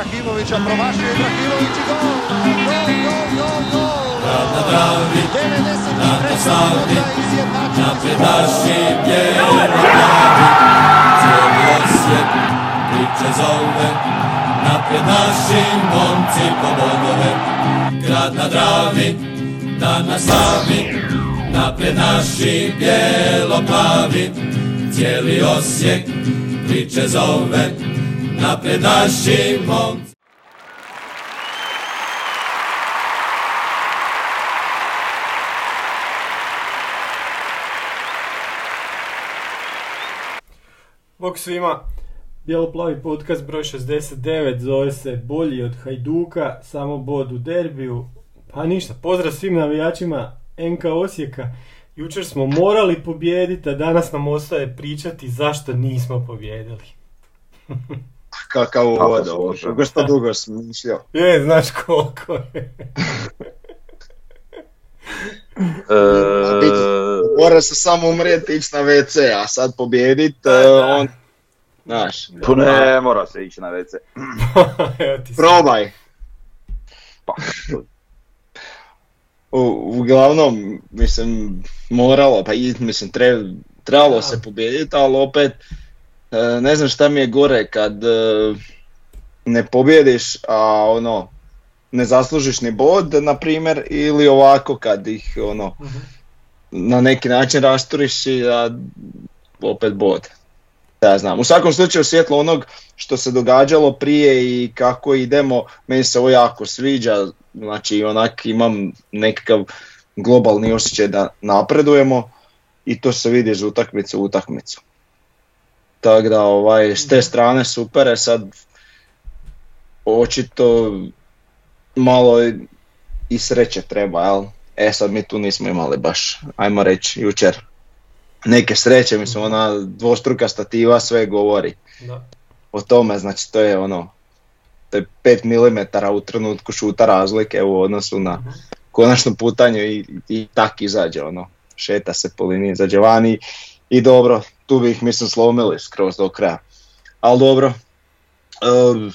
Ibrahimovića promašio Ibrahimović i gol! Gol, gol, gol, gol! na Dravi, 93. minuta izjednačen. napredaši bijelo pravi, cijeli Osijek priče zove, naprijed naši momci po bodove. Grad na Dravi, dan na slavi, naprijed naši bijelo plavi, cijeli Osijek priče zove, naprijed naši momci. Bog svima, Bijelo-plavi podcast broj 69 zove se Bolji od Hajduka, samo bod u derbiju. Pa ništa, pozdrav svim navijačima NK Osijeka. Jučer smo morali pobijediti, a danas nam ostaje pričati zašto nismo pobijedili. Kakav uvod kako što dugo sam mislio. Je, znaš koliko je. E, Mora se samo umrijeti ići na WC, a sad pobijedit, Da, e, on... Znaš, tu ne mora se ići na WC. Probaj. Pa, U, uglavnom, mislim, moralo, pa i, mislim, tre- trebalo se pobijediti, ali opet, ne znam šta mi je gore kad e, ne pobjediš, a ono, ne zaslužiš ni bod, na primjer, ili ovako kad ih, ono, Mhm. na neki način rasturiš i a opet bod. Ja znam. U svakom slučaju svjetlo onog što se događalo prije i kako idemo, meni se ovo jako sviđa, znači onak imam nekakav globalni osjećaj da napredujemo i to se vidi iz utakmice u utakmicu. Tako da ovaj, s te strane super je sad očito malo i- sreće treba, jel? E sad mi tu nismo imali baš, ajmo reći, jučer neke sreće, mislim ona dvostruka stativa sve govori Da. o tome, znači to je ono, to je 5 mm u trenutku šuta razlike u odnosu na konačno putanje i, i tak izađe ono, šeta se po liniji, izađe van i, i dobro, tu bi ih mislim slomili skroz do kraja. Ali dobro, e,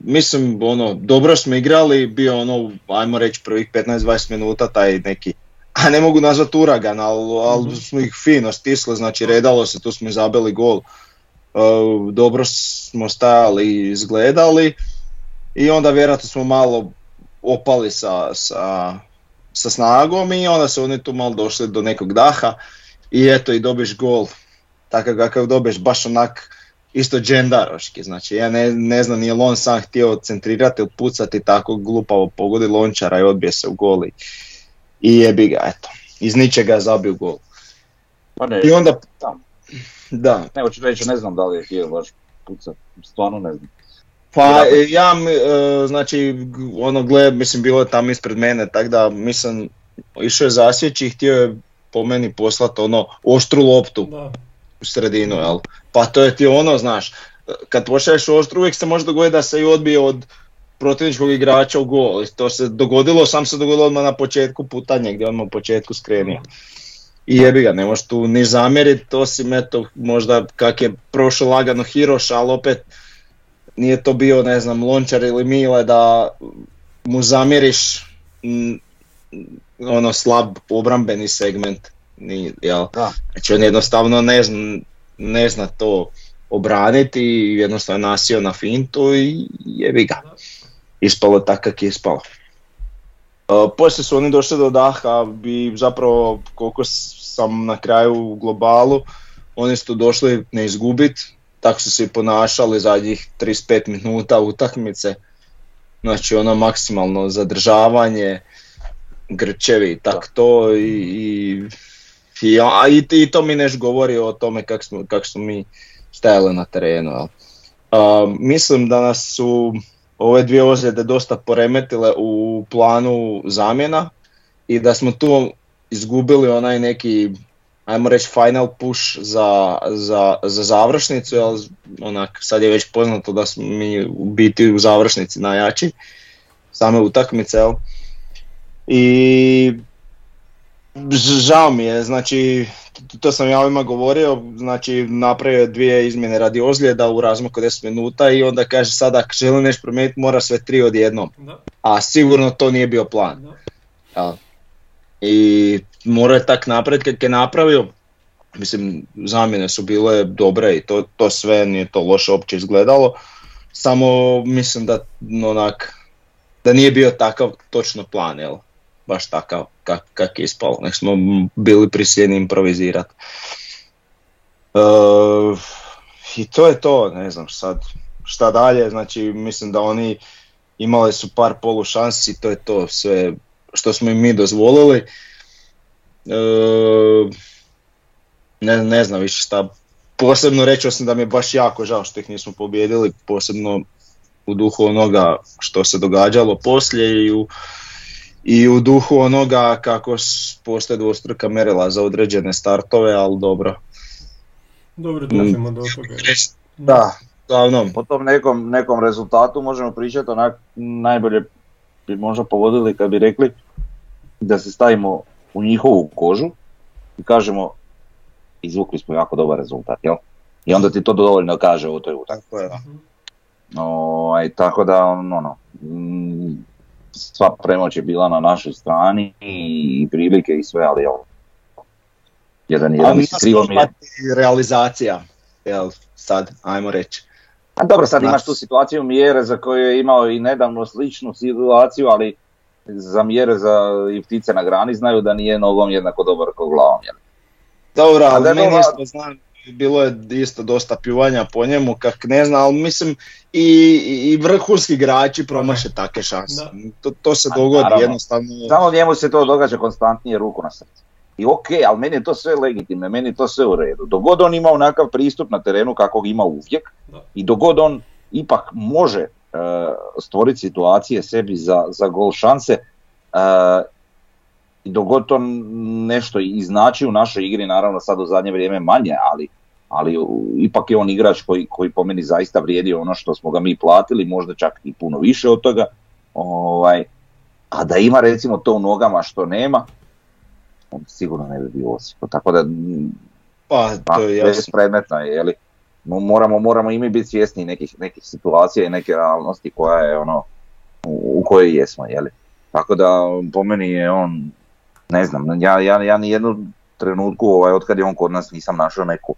mislim ono, dobro smo igrali, bio ono, ajmo reći prvih 15-20 minuta taj neki a ne mogu nazvati uragan, ali, ali smo ih fino stisli, znači redalo se, tu smo izabili gol. E, dobro smo stajali i izgledali i onda vjerojatno smo malo opali sa, sa, sa snagom i onda su oni tu malo došli do nekog daha i eto i dobiš gol takav kakav dobiješ baš onak isto džendaroški, znači ja ne, ne znam nije li on sam htio centrirati ili pucati tako glupavo pogodi lončara i odbije se u gol i, jebi ga eto, iz ničega je zabio gol. pa ne, I onda, tam. da, ne hoću reći, ne znam da li je htio baš pucat, stvarno ne znam. Pa ja, mi, e, znači, ono gled, mislim, bilo je tamo ispred mene, tako da, mislim, išao je zasjeći i htio je po meni poslati ono oštru loptu Da. U sredinu, jel? Pa to je ti ono, znaš, kad pošalješ oštru uvijek se može dogoditi da se i odbije od protivničkog igrača u gol. To se dogodilo, sam se dogodilo odmah na početku putanja gdje je odmah u početku skrenio. I jebi ga, ne možeš tu ni zamjeriti, osim eto možda kak je prošao lagano Hiroš, ali opet nije to bio, ne znam, Lončar ili Mile da mu zamjeriš ono slab obrambeni segment. Ni, jel? Da. Znači on jednostavno ne zna, ne zna to obraniti i jednostavno je nasio na fintu i jebi ga. Ispalo je tako kak je ispalo. Uh, poslije su oni došli do daha i zapravo koliko sam na kraju u globalu, oni su došli ne izgubit, tako su se ponašali zadnjih 35 minuta utakmice. Znači ono maksimalno zadržavanje, grčevi tak to i, i, i, a i, i to mi neš govori o tome kak smo, kak smo mi stajali na terenu. jel. A, mislim da nas su ove dvije ozljede dosta poremetile u planu zamjena i da smo tu izgubili onaj neki ajmo reći final push za, za, za završnicu, jer onak sad je već poznato da smo mi u biti u završnici najjači same utakmice, jel? I Žao mi je, znači, to sam ja ovima govorio, znači napravio je dvije izmjene radi ozljeda u razmaku 10 minuta i onda kaže sada ako želi nešto promijeniti mora sve tri odjednom, Da, a sigurno to nije bio plan. da. I morao je tak napraviti kako je napravio, mislim zamjene su bile dobre i to, to sve nije to loše uopće izgledalo, samo mislim da onak, da nije bio takav točno plan, jel? Baš takav kak, kak je ispalo, nek smo bili prisiljeni improvizirati. E, I to je to, ne znam sad šta dalje, znači mislim da oni imali su par polu šansi, to je to sve što smo im mi dozvolili. E, ne, ne znam više šta posebno reći, osim da mi je baš jako žao što ih nismo pobijedili, posebno u duhu onoga što se događalo poslije i u, i u duhu onoga kako postoje dvostruka merila za određene startove, ali dobro. Dobro, doćemo do toga. Da, uglavnom, Po tom nekom, nekom rezultatu možemo pričati onak najbolje bi možda povodili kad bi rekli da se stavimo u njihovu kožu i kažemo izvukli smo jako dobar rezultat, jel? I onda ti to dovoljno kaže u toj utakmici. tako je. da. Ovaj, tako da, ono, mm, sva premoć je bila na našoj strani i, prilike i sve, ali evo, jedan, jedan, Ali krivo mi je. realizacija, jel, sad, ajmo reći. A dobro, sad imaš tu situaciju mjere za koju je imao i nedavno sličnu situaciju, ali za mjere za i ptice na grani znaju da nije nogom jednako dobar kao glavom. Jel? Dobro, ali meni to- isto znam, bilo je isto dosta pljuvanja po njemu, kak ne znam, ali mislim i, i vrhunski igrači promaše takve šanse. To, to se A, dogodi naravno. jednostavno. Samo njemu se to događa konstantnije ruku na srce. I ok, ali meni je to sve legitimno, meni je to sve u redu. Dogod on ima onakav pristup na terenu kakvog ima uvijek Da. i dogod on ipak može e, stvoriti situacije sebi za, za gol šanse, e, i dogod on nešto i znači u našoj igri, naravno sad u zadnje vrijeme manje, ali, ali ipak je on igrač koji, koji po meni zaista vrijedi ono što smo ga mi platili, možda čak i puno više od toga. Ovaj, a da ima recimo to u nogama što nema, on sigurno ne bi bio Osijeku. Tako da Pa, to je jasno. bespredmetno je, je li? Mo- Moramo, moramo i mi biti svjesni nekih, nekih situacija i neke realnosti koja je ono, u, u kojoj jesmo, je li? Tako da po meni je on, ne znam, ja, ja, ja ni jednu trenutku ovaj, od kad je on kod nas nisam našao neku,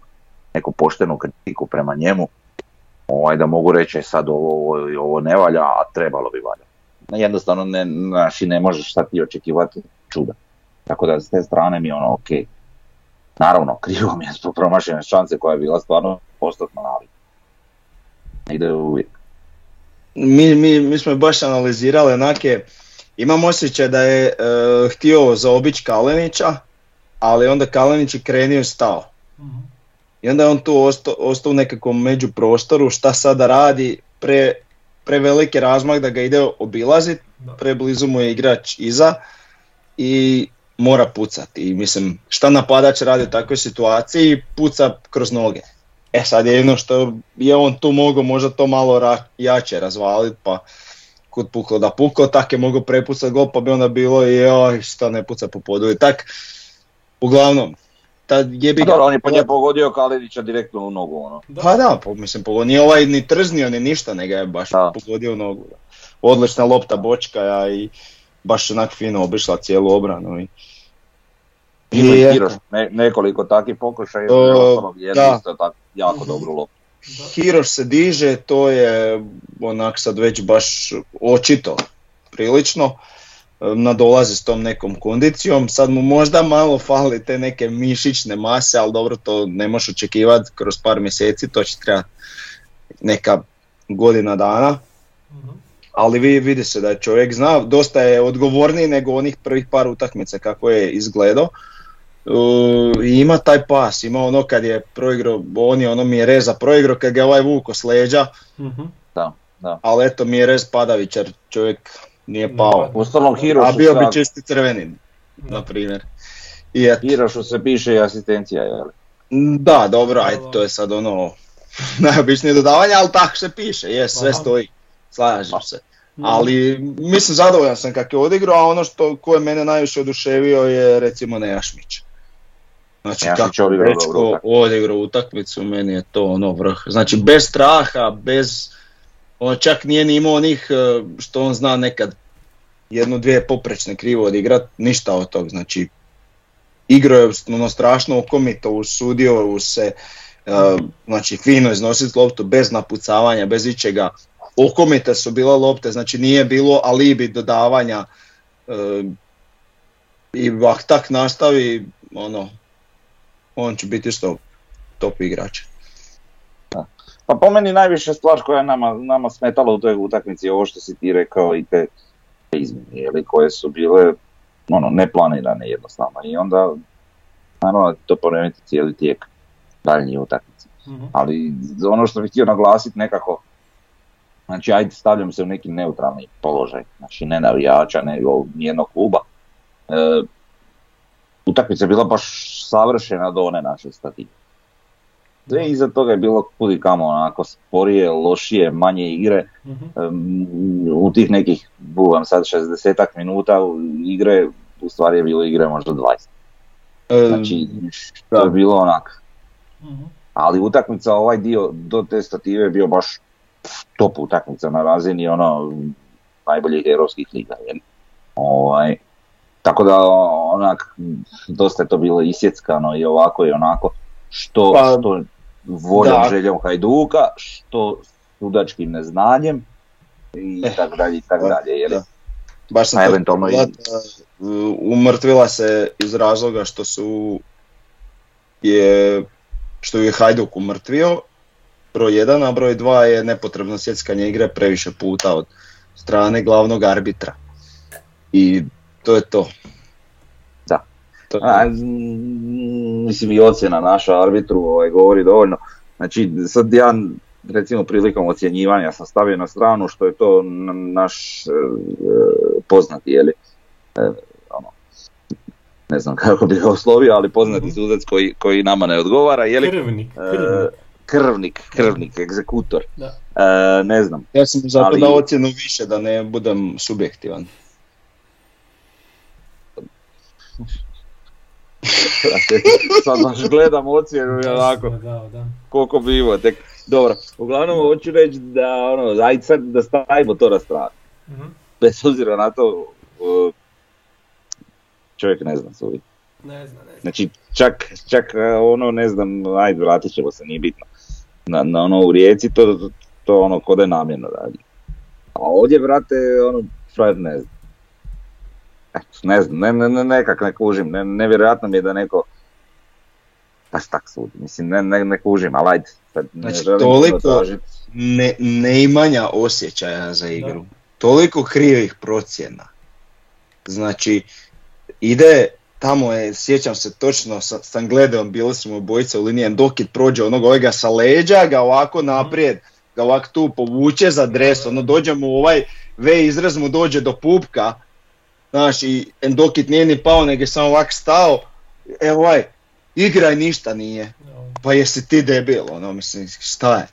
neku poštenu kritiku prema njemu, ovaj, da mogu reći "E, sad ovo, ovo, ovo ne valja, a trebalo bi valja. Jednostavno ne, naši ne možeš šta ti očekivati čuda. Tako da s te strane mi ono ok. Naravno, krivo mi je zbog promašene šanse koja je bila stvarno postotna, ali ide uvijek. Mi, mi, mi smo baš analizirali onake, imam osjećaj da je e, htio zaobići Kalenića, ali onda Kalenić je krenio i stao. Mhm. I onda je on tu ostao, ostao u nekakvom međuprostoru, šta sada radi, pre, preveliki razmak da ga ide obilazit, preblizu mu je igrač iza i mora pucati. I mislim, šta napadač radi u takvoj situaciji, puca kroz noge. E sad jedino što je on tu mogao možda to malo ra- jače razvaliti, pa kud puklo da puklo, tak je mogao prepucati gol, pa bi onda bilo joj šta ne puca po podu. I tak, uglavnom, ta jebi Pa ga- dobro, on je po nje pogodio Kalinića direktno u nogu, ono. pa da, po, mislim, pogodio, nije ovaj ni trznio ni ništa, nego je baš Da. pogodio u nogu. Da. Odlična lopta bočkaja i baš onak fino obišla cijelu obranu. I, Ima i eto, Hiroš, ne, nekoliko takvih pokušaja, da. isto tako jako Mhm. dobru loptu. Hiroš se diže, to je onak sad već baš očito prilično. Nadolazi s tom nekom kondicijom, sad mu možda malo fali te neke mišićne mase, ali dobro to ne možeš očekivati kroz par mjeseci, to će trebati neka godina dana. Mhm. ali vi vidi se da je čovjek zna, dosta je odgovorniji nego onih prvih par utakmica kako je izgledao. Uh, i ima taj pas, ima ono kad je proigrao, on je ono Mjereza proigrao kad ga je ovaj vuko s leđa, Mhm. Da, da. ali eto Mjerez Padavić jer čovjek nije pao. Uostalom Hirošu, A bio bi čisti crveni, Da. na primjer. I eto, Hirošu se piše i asistencija, jel? da, dobro, ajde, to je sad ono najobičnije dodavanje, ali tako se piše, je, sve Aha. stoji, slažem se. Ali mislim zadovoljan sam kako je odigrao, a ono što ko je mene najviše oduševio je recimo Nejašmić. Znači Nejašmić kako dečko odigrao utakmicu, meni je to ono vrh. Znači bez straha, bez, on čak nije ni imao onih e, što on zna nekad jednu, dvije poprečne krivo odigrat, ništa od tog, znači igrao je ono strašno okomito, usudio se, e, znači fino iznositi loptu bez napucavanja, bez ičega, okomite su bile lopte, znači nije bilo alibi dodavanja e, i ako tak nastavi, ono, on će biti isto top igrač. Pa po meni najviše stvar koja je nama, nama smetala u toj utakmici je ovo što si ti rekao i te te izmjene, jeli, koje su bile ono, neplanirane jednostavno i onda naravno to poremeti cijeli tijek daljnji utakmice. Mhm. Ali ono što bih htio naglasiti nekako, znači ajde stavljam se u neki neutralni položaj, znači ne navijača, nego nijednog kluba. E, utakmica je bila baš savršena do one naše statike. Sve iza toga je bilo kudi kamo onako sporije, lošije, manje igre. Mhm. U tih nekih, buvam sad 60 minuta igre, u stvari je bilo igre možda 20. E, Znači, to je bilo onak. Mhm. Ali utakmica, ovaj dio do te stative je bio baš top utakmica na razini ono najboljih europskih liga. Ovaj, tako da onak, dosta je to bilo isjeckano i ovako i onako. Što, Pa, što voljom, da. željom Hajduka, što sudačkim neznanjem i Eh, tako dalje i tako da, dalje. Jer da. Baš sam eventualno i- uh, umrtvila se iz razloga što su je što ju je Hajduk umrtvio, broj jedan, a broj dva je nepotrebno sjeckanje igre previše puta od strane glavnog arbitra. I to je to. Da. To je A, mislim i ocjena naša arbitru ovaj, govori dovoljno. Znači sad ja recimo prilikom ocjenjivanja sam stavio na stranu što je to n- naš e, poznati, jeli, e, ono, ne znam kako bih ga oslovio, ali poznati Mhm. sudac koji, koji nama ne odgovara, jeli, Krvnik, e, krvnik. krvnik, krvnik, egzekutor, Da. E, ne znam, Ja sam zato Ali- da ocjenu više, da ne budem subjektivan. sad baš gledam ocjenu i onako, koliko bi imao tek. Dobro, uglavnom hoću reći da ono, ajde sad da stavimo to na stranu. Mhm. Bez obzira na to, čovjek ne zna sudi. Ne znam, ne znam. Znači, čak, čak uh, ono, ne znam, ajde, vratit ćemo se, nije bitno. Na, na ono u rijeci, to, to, to ono, ko da je namjerno radi. A ovdje, brate, ono, frajer ne znam. Eto, ne znam, ne, ne, ne, nekak ne kužim, ne, nevjerojatno mi je da neko baš tak sudi, mislim, ne, ne, ne kužim, ali ajde, sad ne Znači, želim toliko- ne, neimanja osjećaja za igru. Toliko krivih procjena. Znači, ide, tamo je, sjećam se točno, sa, sam gledao, bili smo obojice u linijem, Dokit prođe onog ovega sa leđa, ga ovako naprijed, ga ovako tu povuče za dres, ono dođe mu u ovaj V izraz mu dođe do pupka, znaš, i Endokit nije ni pao, nego je samo ovako stao, evo ovaj, igraj ništa nije pa jesi ti debil, ono, mislim, šta je?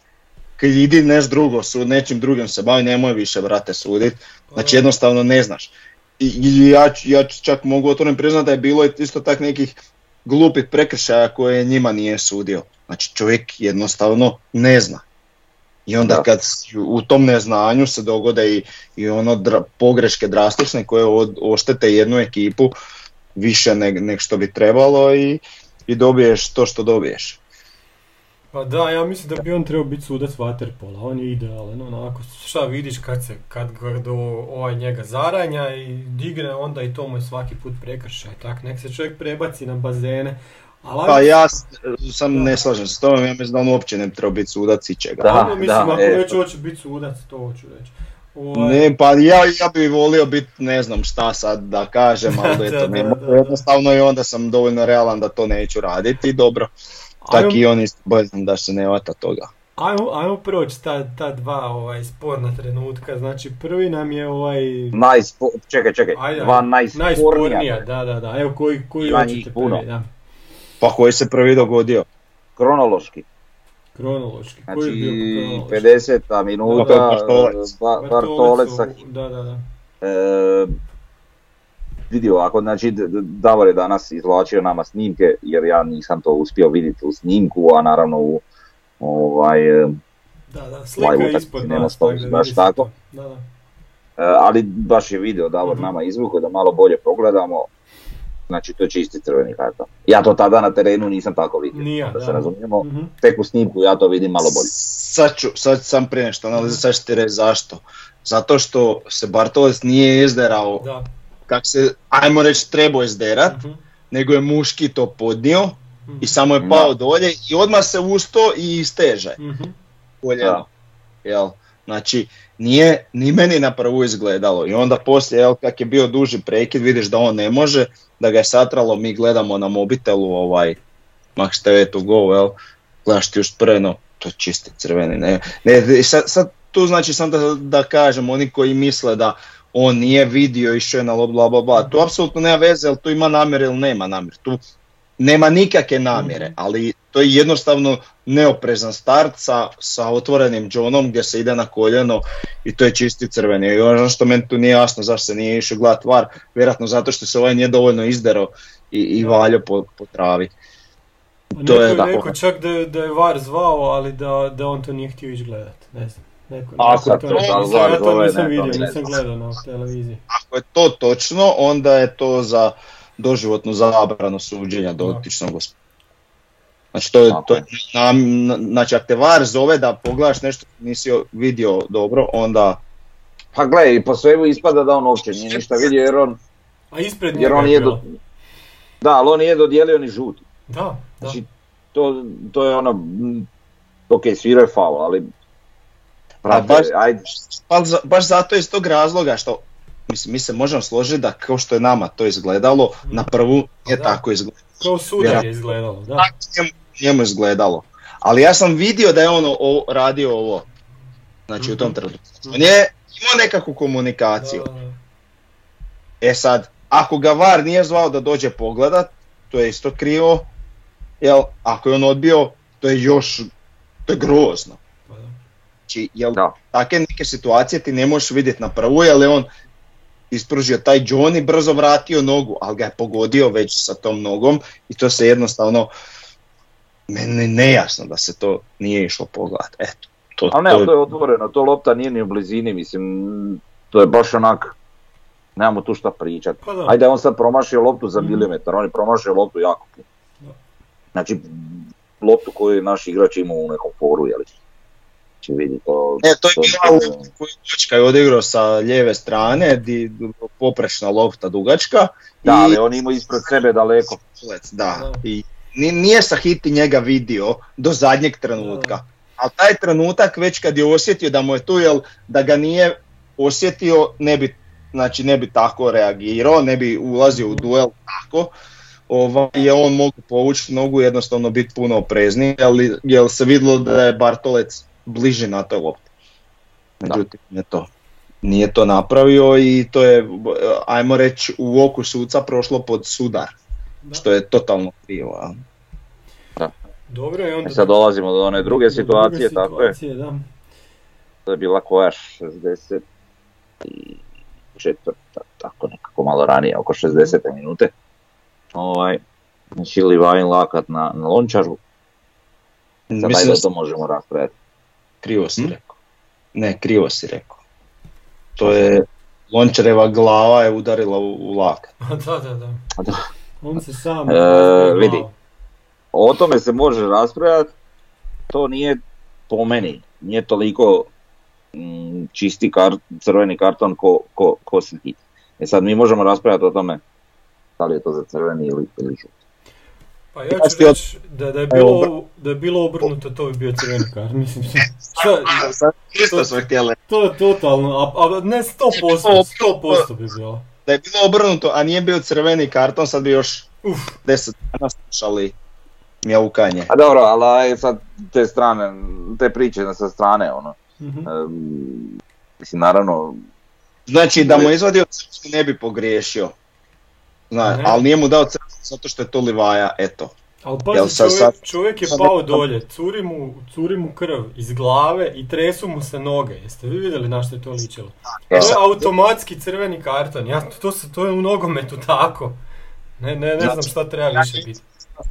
Kad idi neš drugo, su nečim drugim se bavi, nemoj više, brate, sudit. Znači, jednostavno ne znaš. I, i ja, ja čak mogu otvoreno priznati da je bilo isto tak nekih glupih prekršaja koje njima nije sudio. Znači, čovjek jednostavno ne zna. I onda Da. kad u tom neznanju se dogode i, i ono dra- pogreške drastične koje od- oštete jednu ekipu više nek, nek što bi trebalo i, i dobiješ to što dobiješ. Pa da, ja mislim da bi on trebao biti sudac Waterpola, on je idealan, onako, šta vidiš kad se, kad do ovaj njega zaranja i digne, onda i to mu je svaki put prekršaj, tak, nek se čovjek prebaci na bazene. Ali Pa ja sam ne slažem s tobom, ja mislim da on uopće ne bi trebao biti sudac ičega. Da. Ajde, mislim, ako e. već hoće biti sudac, to hoću reći. Ovaj, Ne, pa ja, ja bi volio biti, ne znam šta sad da kažem, ali Da, eto, da, ne da, mogu da. jednostavno i onda sam dovoljno realan da to neću raditi, dobro. Tak ajmo- i on isto da se ne vata toga. Ajmo, ajmo proći ta, ta dva ovaj, sporna trenutka, znači prvi nam je ovaj... Najspo... Čekaj, čekaj, Ajde, dva najspornija. najspornija, da, da, da, evo koji, koji hoćete prvi, da. Pa koji se prvi dogodio? Kronološki. Kronološki. Koji Znači, je bio kronološki? 50. minuta, Bartolec. Ba- Bartolecu, Bartolec sa Da, da, da. E, vidi ovako, znači Davor je danas izvlačio nama snimke jer ja nisam to uspio vidjeti u snimku, a naravno u ovaj, e, Da, da, slika je ispod nema nas, stop, tako da baš tako. Da, da. e, ali baš je video Davor Mhm. nama izvuko da malo bolje pogledamo. Znači to je čisti crveni karton. Ja to tada na terenu nisam tako vidio. Ni ja, da se da. razumijemo. Mhm. Tek u snimku ja to vidim malo bolje. Sad ću, sad sam prije nešto analiza, sad ću ti reći zašto. Zato što se Bartolec nije izderao, Da. kak se, ajmo reći, trebao izderat, Mhm. nego je muški to podnio Mhm. i samo je Da. pao dolje i odmah se usto i isteže Mhm. koljeno. Jel? Znači, nije ni meni na prvu izgledalo. I onda poslije, jel, kak je bio duži prekid, vidiš da on ne može, da ga je satralo, mi gledamo na mobitelu ovaj Max TV to go, jel, gledaš ti ušpreno, to je čisti crveni, ne, ne, sad, sad tu znači sam da, da kažem, oni koji misle da on nije vidio, išao je na lob, bla, bla, bla, tu apsolutno nema veze, jel tu ima namjere ili nema namjere, tu nema nikakve namjere, ali to je jednostavno neoprezan start sa, sa otvorenim Johnom gdje se ide na koljeno i to je čisti crveni. I ono što meni tu nije jasno zašto se nije išao gledat var, vjerojatno zato što se ovaj nije dovoljno izderao i, i valjo po, po travi. To neko je da. rekao čak da, da je VAR zvao, ali da, da on to nije htio ići gledat. Ne znam. Neko, A, neko to, to VAR ja to nisam vidio, nisam gledao na televiziji. Ako je to točno, onda je to za doživotnu zabranu suđenja dotičnog gospodina. Znači to je, to je. na- znači ako te VAR zove da pogledaš nešto što nisi vidio dobro, onda Pa gle, i po svemu ispada da on uopće nije ništa vidio jer on, A ispred jer njega on je do... Da, ali on nije dodijelio ni žuti. Da, da. Znači, to, to je ono, ok, svirao je faul, ali... Baš- ajde, baš zato iz tog razloga što mislim, mi se možemo složiti da kao što je nama to izgledalo, na prvu nije Da. tako izgledalo. Kao sudar je izgledalo, da. Tako njemu, njemu izgledalo. Ali ja sam vidio da je on o- radio ovo. Znači u tom trenutku. On je imao nekakvu komunikaciju. Da. E sad, ako ga VAR nije zvao da dođe pogledat, to je isto krivo. Jel, ako je on odbio, to je još, to je grozno. Pa da. Znači, jel, da. takve neke situacije ti ne možeš vidjeti na prvu, jer je on ispružio taj John i brzo vratio nogu, ali ga je pogodio već sa tom nogom i to se jednostavno, meni nejasno da se to nije išlo pogledat. Eto, to, Ali ne, to- ali to je otvoreno, to lopta nije ni u blizini, mislim, to je baš onak, nemamo tu šta pričat. Pa da. Ajde, on sad promašio loptu za Mhm. milimetar, on je promašio loptu jako puno. Znači, loptu koju je naš igrač imao u nekom foru, jel? Znači vidi to... E, to je to- bila lopta koju Dugačka je odigrao sa lijeve strane, di, poprečna lopta dugačka. Da, i- ali on imao ispred sebe daleko. Da. I ni- nije Sahiti njega vidio do zadnjeg trenutka. Ali taj trenutak već kad je osjetio da mu je tu, jel da ga nije osjetio, ne bi, znači ne bi tako reagirao, ne bi ulazio u duel tako, ovaj, je on mogu povući nogu jednostavno biti puno oprezniji, ali jel se vidjelo da je Bartolec bliži na toj lopti. Međutim, nije to, nije to napravio i to je, ajmo reći, u oku suca prošlo pod sudar, Da. što je totalno krivo. a. Dobro je onda... I sad dolazimo do one druge do situacije, tako je. situacije, Da. To je bila koja 60 i četvrta, tako nekako malo ranije, oko 60. minute. Ovaj, znači Livajin lakat na, na lončaru, sad Mislim da to možemo raspraviti. Krivo si Hm? rekao. Ne, krivo si rekao. To je, Lončareva glava je udarila u, u lakat. da, da, da. On se sam... E, vidi. O tome se može raspravljati, to nije po meni, nije toliko mm, čisti kart, crveni karton ko, ko, ko se hit. E sad mi možemo raspravljati o tome da li je to za crveni ili, ili žuti. Pa ja ću reći da, da, je bilo, da je bilo obrnuto, to bi bio crveni kart. Mislim, šta, Isto smo htjeli. to je totalno, a, a ne 100%, 100% bi bilo. Da je bilo obrnuto, a nije bio crveni karton, sad bi još Uf, 10 dana slušali mjaukanje. A dobro, ali aj sad te strane, te priče sa strane, ono, mhm. em, mislim naravno, Znači da mu izvadio crveni ne bi pogriješio. Zna, Ne. ali nije mu dao crveni zato što je to Livaja, eto. Ali Jel pazi, sad- čovjek, sad- čovjek je sad pao nekako- dolje, curi mu, curi mu krv iz glave i tresu mu se noge. Jeste vi vidjeli na što je to ličilo? To je sad- automatski crveni karton, ja, to, se, to je u nogometu tako. Ne, ne, ne znam šta treba više biti.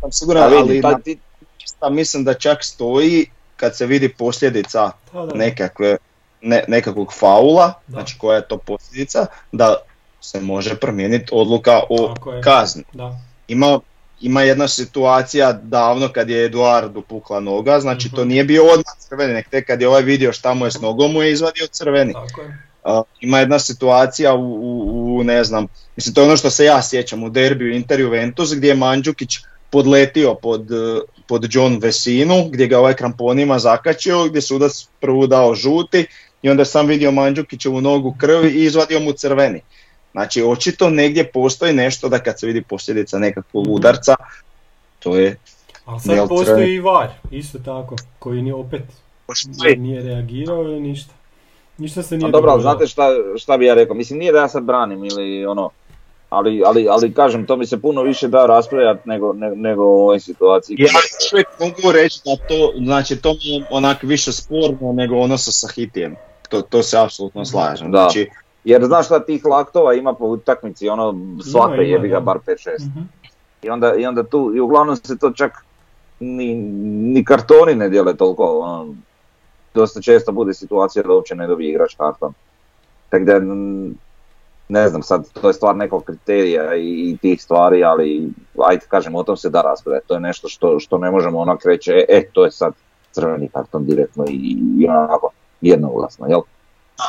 sam siguran, A vidi, ali pa ti- šta mislim da čak stoji kad se vidi posljedica Da, da. nekakve, ne, nekakvog faula, Da. znači koja je to posljedica, da se može promijeniti odluka o kazni. Da. Ima, ima jedna situacija davno kad je Eduardu pukla noga, znači to Mhm. nije bio odmah crveni, nek tek kad je ovaj vidio šta mu je s nogom mu je izvadio crveni. Tako je. A, ima jedna situacija u, u, u, ne znam, mislim to je ono što se ja sjećam u derbiju Inter Juventus gdje je Mandžukić podletio pod, pod John Vesinu gdje ga ovaj kramponima zakačio gdje sudac prvu dao žuti i onda sam vidio Mandžukićevu nogu krvi i izvadio mu crveni. Znači očito negdje postoji nešto da kad se vidi posljedica nekakvog Mhm. udarca, to je Ali sad postoji i VAR, isto tako, koji ni opet nije reagirao ili ništa. Ništa se nije A dobro, ali znate šta, šta bi ja rekao, mislim nije da ja sad branim ili ono, ali, ali, ali kažem, to mi se puno više da raspravljati nego, nego, nego u ovoj situaciji. Ja još uvijek mogu reći da to, znači to mi je onak više sporno nego ono sa Sahitijem. To, to se apsolutno slažem. Da. Znači, Jer znaš šta tih laktova ima po utakmici, ono svaka ima, jebi ga bar 5-6. Mhm. I onda, I onda tu, i uglavnom se to čak ni, ni kartoni ne dijele toliko, ono, dosta često bude situacija da uopće ne dobije igrač karton. Tako da, ne znam sad, to je stvar nekog kriterija i, i tih stvari, ali ajde kažem, o tom se da raspravljati. To je nešto što, što ne možemo onak reći, e, e, to je sad crveni karton direktno i, i onako jednoglasno, jel?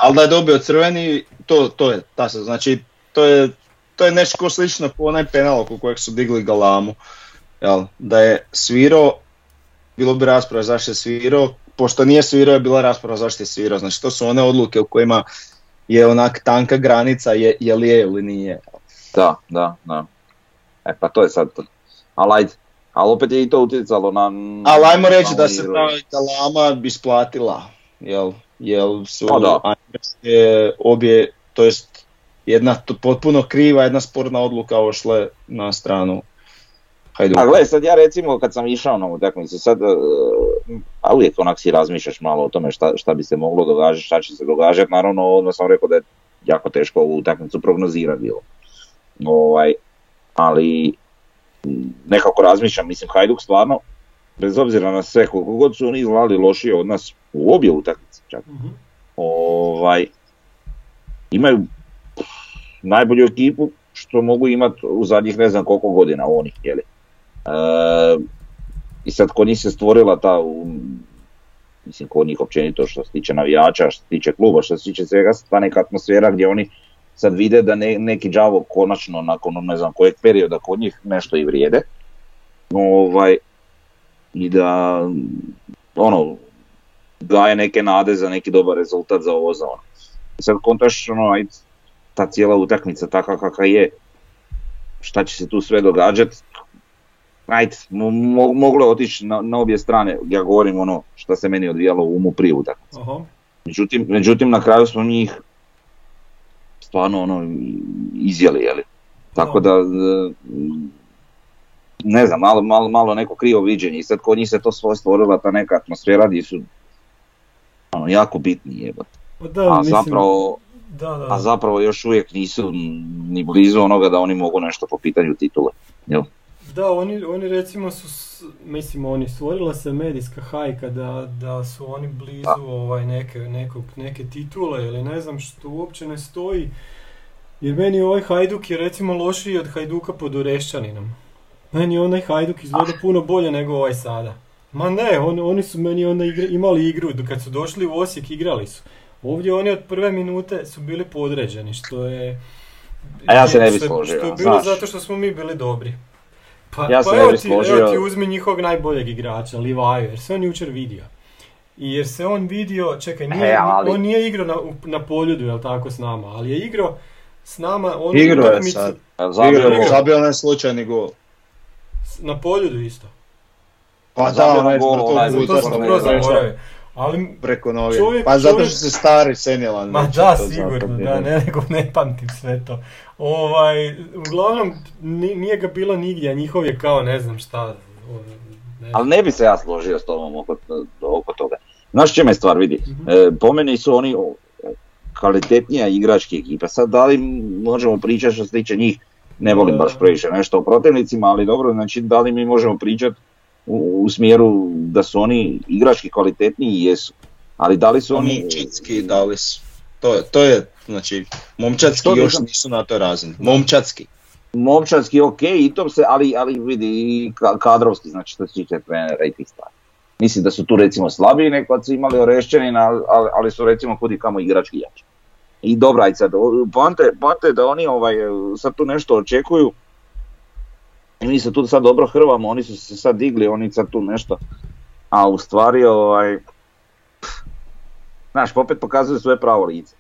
Ali da je dobio crveni, to, to je, ta se, znači, to je, to je nešto ko slično kao onaj penal oko kojeg su digli galamu. Jel? Da je svirao, bilo bi rasprava zašto je svirao, pošto nije svirao je bila rasprava zašto je svirao. Znači to su one odluke u kojima je onak tanka granica je, je li je ili nije. Da, da, da. E pa to je sad. Ali ajde, ali opet je i to utjecalo na... Ali ajmo reći da se ta galama isplatila, jel, jel su Pa da. Obje, to jest jedna t- potpuno kriva, jedna sporna odluka ošle na stranu Hajduka. A gledaj, sad ja recimo kad sam išao na utakmicu, sad, e, a uvijek onak si razmišljaš malo o tome šta, šta bi se moglo događati, šta će se događati, naravno odmah sam rekao da je jako teško ovu utakmicu prognozirati bilo. Ovaj, ali nekako razmišljam, mislim Hajduk stvarno, bez obzira na sve, koliko god su oni izgledali lošije od nas u obje utakmice čak, Mhm. ovaj, imaju najbolju ekipu što mogu imati u zadnjih ne znam koliko godina oni, jeli. E, I sad kod njih se stvorila ta, mislim kod njih općenito što se tiče navijača, što se tiče kluba, što se tiče svega, ta neka atmosfera gdje oni sad vide da ne, neki đavo konačno nakon ne znam kojeg perioda kod njih nešto i vrijede. Ovaj, I da ono, daje neke nade za neki dobar rezultat za ovo za ono. Sad kontaš ono, ajde, ta cijela utakmica takva kakva je, šta će se tu sve događati, ajde, mo- mo- moglo je otići na, na obje strane, ja govorim ono što se meni odvijalo u umu prije utakmice. Aha. Međutim, međutim, na kraju smo njih stvarno ono izjeli, jeli. Tako da, e, ne znam, malo, malo, malo neko krivo viđenje i sad kod njih se to svoje stvorila ta neka atmosfera gdje su ono, jako bitni jebote. Pa da, A mislim, zapravo, da, da, a zapravo još uvijek nisu ni blizu onoga da oni mogu nešto po pitanju titule. Jel? Da, oni, oni recimo su, mislim, oni stvorila se medijska hajka da, da su oni blizu ovaj, neke, nekog, neke titule ili ne znam što uopće ne stoji. Jer meni ovaj Hajduk je recimo lošiji od Hajduka pod Orešćaninom. Meni onaj Hajduk izgleda puno bolje nego ovaj sada. Ma ne, on, oni su meni onda igra- imali igru, kad su došli u Osijek igrali su. Ovdje oni od prve minute su bili podređeni, što je... A ja se ne bi što je- složio, Što je bilo znaš. zato što smo mi bili dobri. Pa, Ja pa se ne evo, bi ti, složio. evo ti uzmi njihovog najboljeg igrača, Livaju, jer se on jučer vidio. I jer se on vidio, čekaj, nije, E, ali- on nije igrao na, na poljudu, jel tako, s nama, ali je igrao s nama onu Igrao je sad. Zabio zabio onaj slučajni gol. na poljudu isto. Pa Zabio da, onaj skroz ne, ne, zaboravio. Ali, preko. Čovjek- pa zato što se stari senilan. ma već, da, sigurno, da, je. ne, nego ne pamtim sve to. Ovaj, uglavnom, ni- nije ga bilo nigdje, a njihov je kao, ne znam šta, ne Ali ne bi se ja složio s tobom oko, oko toga. Znaš čime je stvar vidi? Mhm. E, po meni su oni kvalitetnija igrački ekipa. Sad da li možemo pričati što se tiče njih, ne volim baš previše nešto o protivnicima, ali dobro, znači da li mi možemo pričati u, u smjeru da su oni igrački kvalitetniji jesu. Ali da li su oni... Momčatski dali su. To je, to je, znači, momčatski još nisam- nisu na toj razini. Momčatski. momčarski ok i to se, ali, ali vidi i ka- kadrovski, znači što se tiče trenera i tih stvari. Mislim da su tu recimo slabiji nego kad su imali Orešćanina, ali, ali- su recimo kudi kamo igrački jači. I dobra, i sad, poanta je da oni ovaj, sad tu nešto očekuju, i mi se tu sad dobro hrvamo, oni su se sad digli, oni sad tu nešto, a u stvari ovaj, znaš, opet pokazuju svoje pravo lice.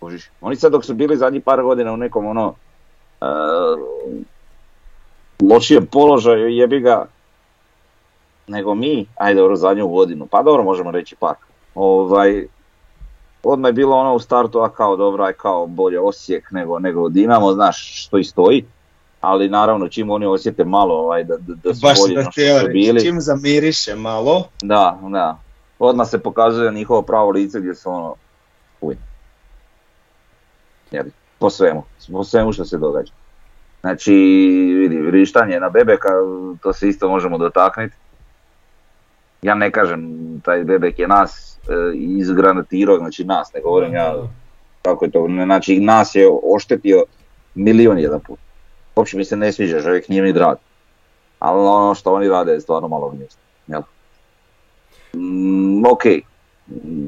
Kužiš? Oni sad dok su bili zadnjih par godina u nekom ono, e, lošijem položaju jebi ga nego mi, ajde dobro zadnju godinu, pa dobro možemo reći par. Ovaj, odmah je bilo ono u startu, a kao dobro, aj kao bolje Osijek nego, nego Dinamo, znaš što i stoji. Ali naravno čim oni osjete malo ovaj, da, da, da su Baš bolji da što bili. čim zamiriše malo, Da, da. Odmah se pokazuje njihovo pravo lice gdje su ono, uj. Jel, po svemu, po svemu što se događa. Znači, vidi, vrištanje na Bebeka, to se isto možemo dotaknuti. Ja ne kažem, taj Bebek je nas e, izgranatirao, znači nas, ne govorim ja kako je to, znači nas je oštetio milion jedan put. Uopće mi se ne sviđa, čovjek nije mi drag. Ali ono što oni rade je stvarno malo gnjusno. Jel? Mm, ok. Mm,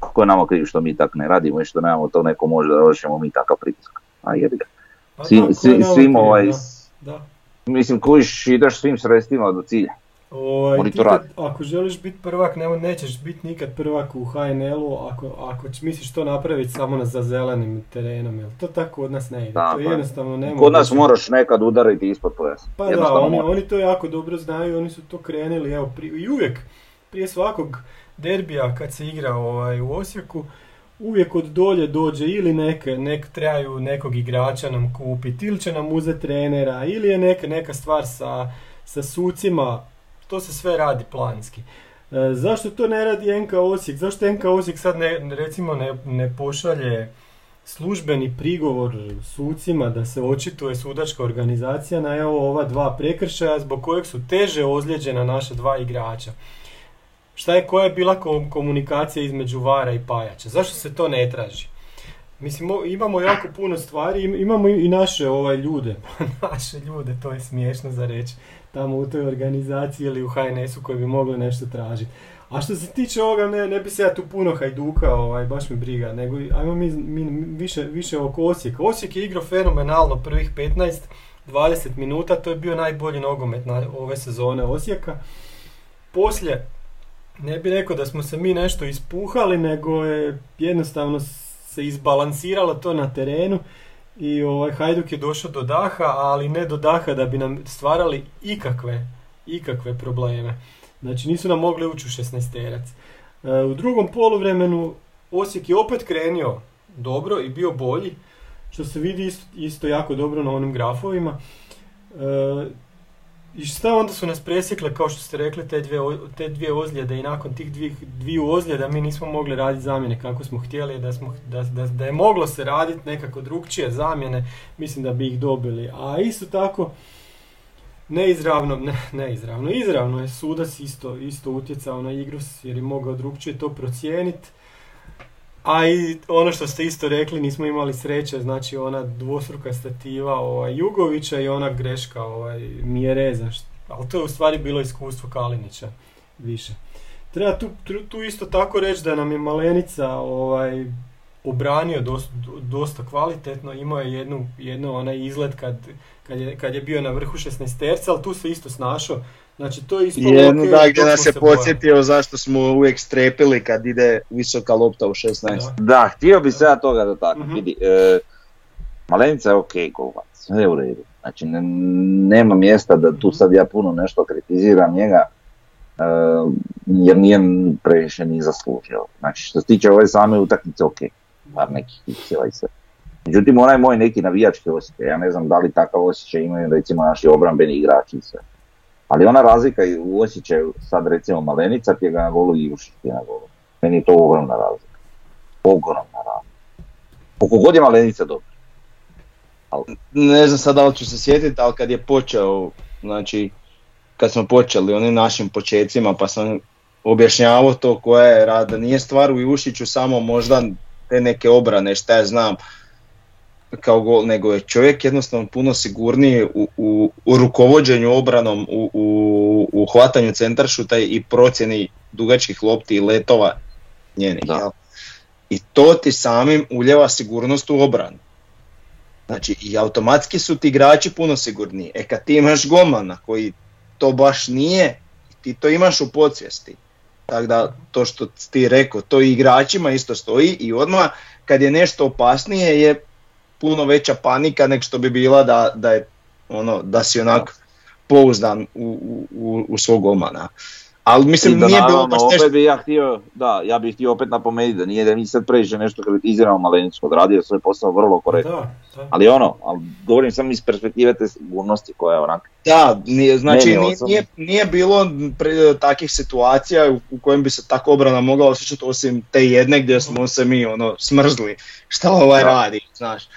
Ko je nama kriv što mi tak ne radimo i što nemamo to neko može da mi takav pritisak. A jebi ga. Pa Svim, svim, ovaj, da, mislim kužiš ideš svim sredstvima do cilja. Ovaj, Oni to rade. ako želiš biti prvak, ne, nećeš biti nikad prvak u HNL-u ako, ako misliš to napraviti samo na, za zelenim terenom, jer to tako od nas ne ide. To je. jednostavno ne Kod nas moraš nekad udariti ispod pojasa. Pa da, oni, oni to jako dobro znaju, oni su to krenuli, evo, pri, i uvijek, prije svakog derbija kad se igra ovaj, u Osijeku, uvijek od dolje dođe ili neke, nek trebaju nekog igrača nam kupiti, ili će nam uzeti trenera, ili je neka, neka stvar sa, sa sucima, to se sve radi planski. E, zašto to ne radi NK Osijek? Zašto NK Osijek sad ne, recimo ne, ne pošalje službeni prigovor sucima da se očituje sudačka organizacija na evo ova dva prekršaja zbog kojeg su teže ozlijeđena naša dva igrača. Šta je, koja je bila kom- komunikacija između Vara i Pajača? Zašto se to ne traži? Mislim, imamo jako puno stvari, im- imamo i naše ovaj ljude, naše ljude, to je smiješno za reći, tamo u toj organizaciji ili u HNS-u koji bi mogli nešto tražiti. A što se tiče ovoga, ne, ne bi se ja tu puno hajduka, ovaj, baš mi briga, nego ajmo mi, mi više, više oko Osijeka. Osijek je igrao fenomenalno prvih 15-20 minuta, to je bio najbolji nogomet na ove sezone Osijeka. Poslije, ne bi rekao da smo se mi nešto ispuhali, nego je jednostavno se izbalansiralo to na terenu i ovaj Hajduk je došao do daha, ali ne do daha da bi nam stvarali ikakve, ikakve probleme. Znači nisu nam mogli ući u 16 terac. u drugom poluvremenu Osijek je opet krenio dobro i bio bolji, što se vidi isto, isto jako dobro na onim grafovima. E, I šta onda su nas presjekle, kao što ste rekli, te dvije, te dvije ozljede i nakon tih dvih, dviju ozljeda mi nismo mogli raditi zamjene kako smo htjeli, da, smo, da, da, da je moglo se raditi nekako drugčije zamjene, mislim da bi ih dobili. A isto tako, neizravno, ne, neizravno, izravno je sudac isto, isto utjecao na igru jer je mogao drugčije to procijeniti. A i ono što ste isto rekli, nismo imali sreće, znači ona dvostruka stativa ovaj, Jugovića i ona greška ovaj, Mjereza, ali to je u stvari bilo iskustvo Kalinića više. Treba tu, tu, isto tako reći da nam je Malenica ovaj, obranio dosta, dosta kvalitetno, imao je jednu, jednu onaj izlet kad, kad, je, kad je bio na vrhu 16 terca, ali tu se isto snašao. Znači to je isto jednu da gdje nas je podsjetio zašto smo uvijek strepili kad ide visoka lopta u 16. Da, htio bi se ja toga dotaknuti. Mhm. Vidi, e, Malenica je ok golac, sve u redu. Znači, ne- nema mjesta da tu sad ja puno nešto kritiziram njega, e, jer nije previše ni zaslužio. Znači, što se tiče ove same utakmice, ok, par nekih fikcija i sve. Međutim, onaj moj neki navijački osjećaj, ja ne znam da li takav osjećaj imaju recimo naši obrambeni igrači i sve. Ali ona razlika u osjećaju, sad recimo Malenica ti je ga na golu i Jušić je na golu. Meni je to ogromna razlika. Ogromna razlika. Koliko god je Malenica dobro. ne znam sad da li ću se sjetiti, ali kad je počeo, znači, kad smo počeli onim našim počecima, pa sam objašnjavao to koja je rada, nije stvar u Jušiću samo možda te neke obrane, šta ja znam, kao gol, nego je čovjek jednostavno puno sigurniji u, u, u rukovođenju obranom, u, u, u hvatanju centaršuta i procjeni dugačkih lopti i letova njenih. Da. jel? I to ti samim uljeva sigurnost u obranu. Znači i automatski su ti igrači puno sigurniji. E kad ti imaš golmana koji to baš nije, ti to imaš u podsvijesti. Tako da to što ti rekao, to i igračima isto stoji i odmah kad je nešto opasnije je puno veća panika nego što bi bila da, da je ono da si onak pouzdan u, u, u, u svog golmana. Ali mislim I da nije bilo naravno, baš opet nešto bi ja htio, da, ja bih htio opet napomenuti da nije da mi sad previše nešto kritiziramo Malenicu, odradio svoj posao vrlo korektno. Da, da. Ali ono, ali govorim samo iz perspektive te sigurnosti koja je onak. Da, nije, znači nije, osobno. nije, nije bilo pre, takvih situacija u, u kojem bi se tako obrana mogla osjećati osim te jedne gdje smo se mi ono smrzli šta ovaj Da. radi, znaš.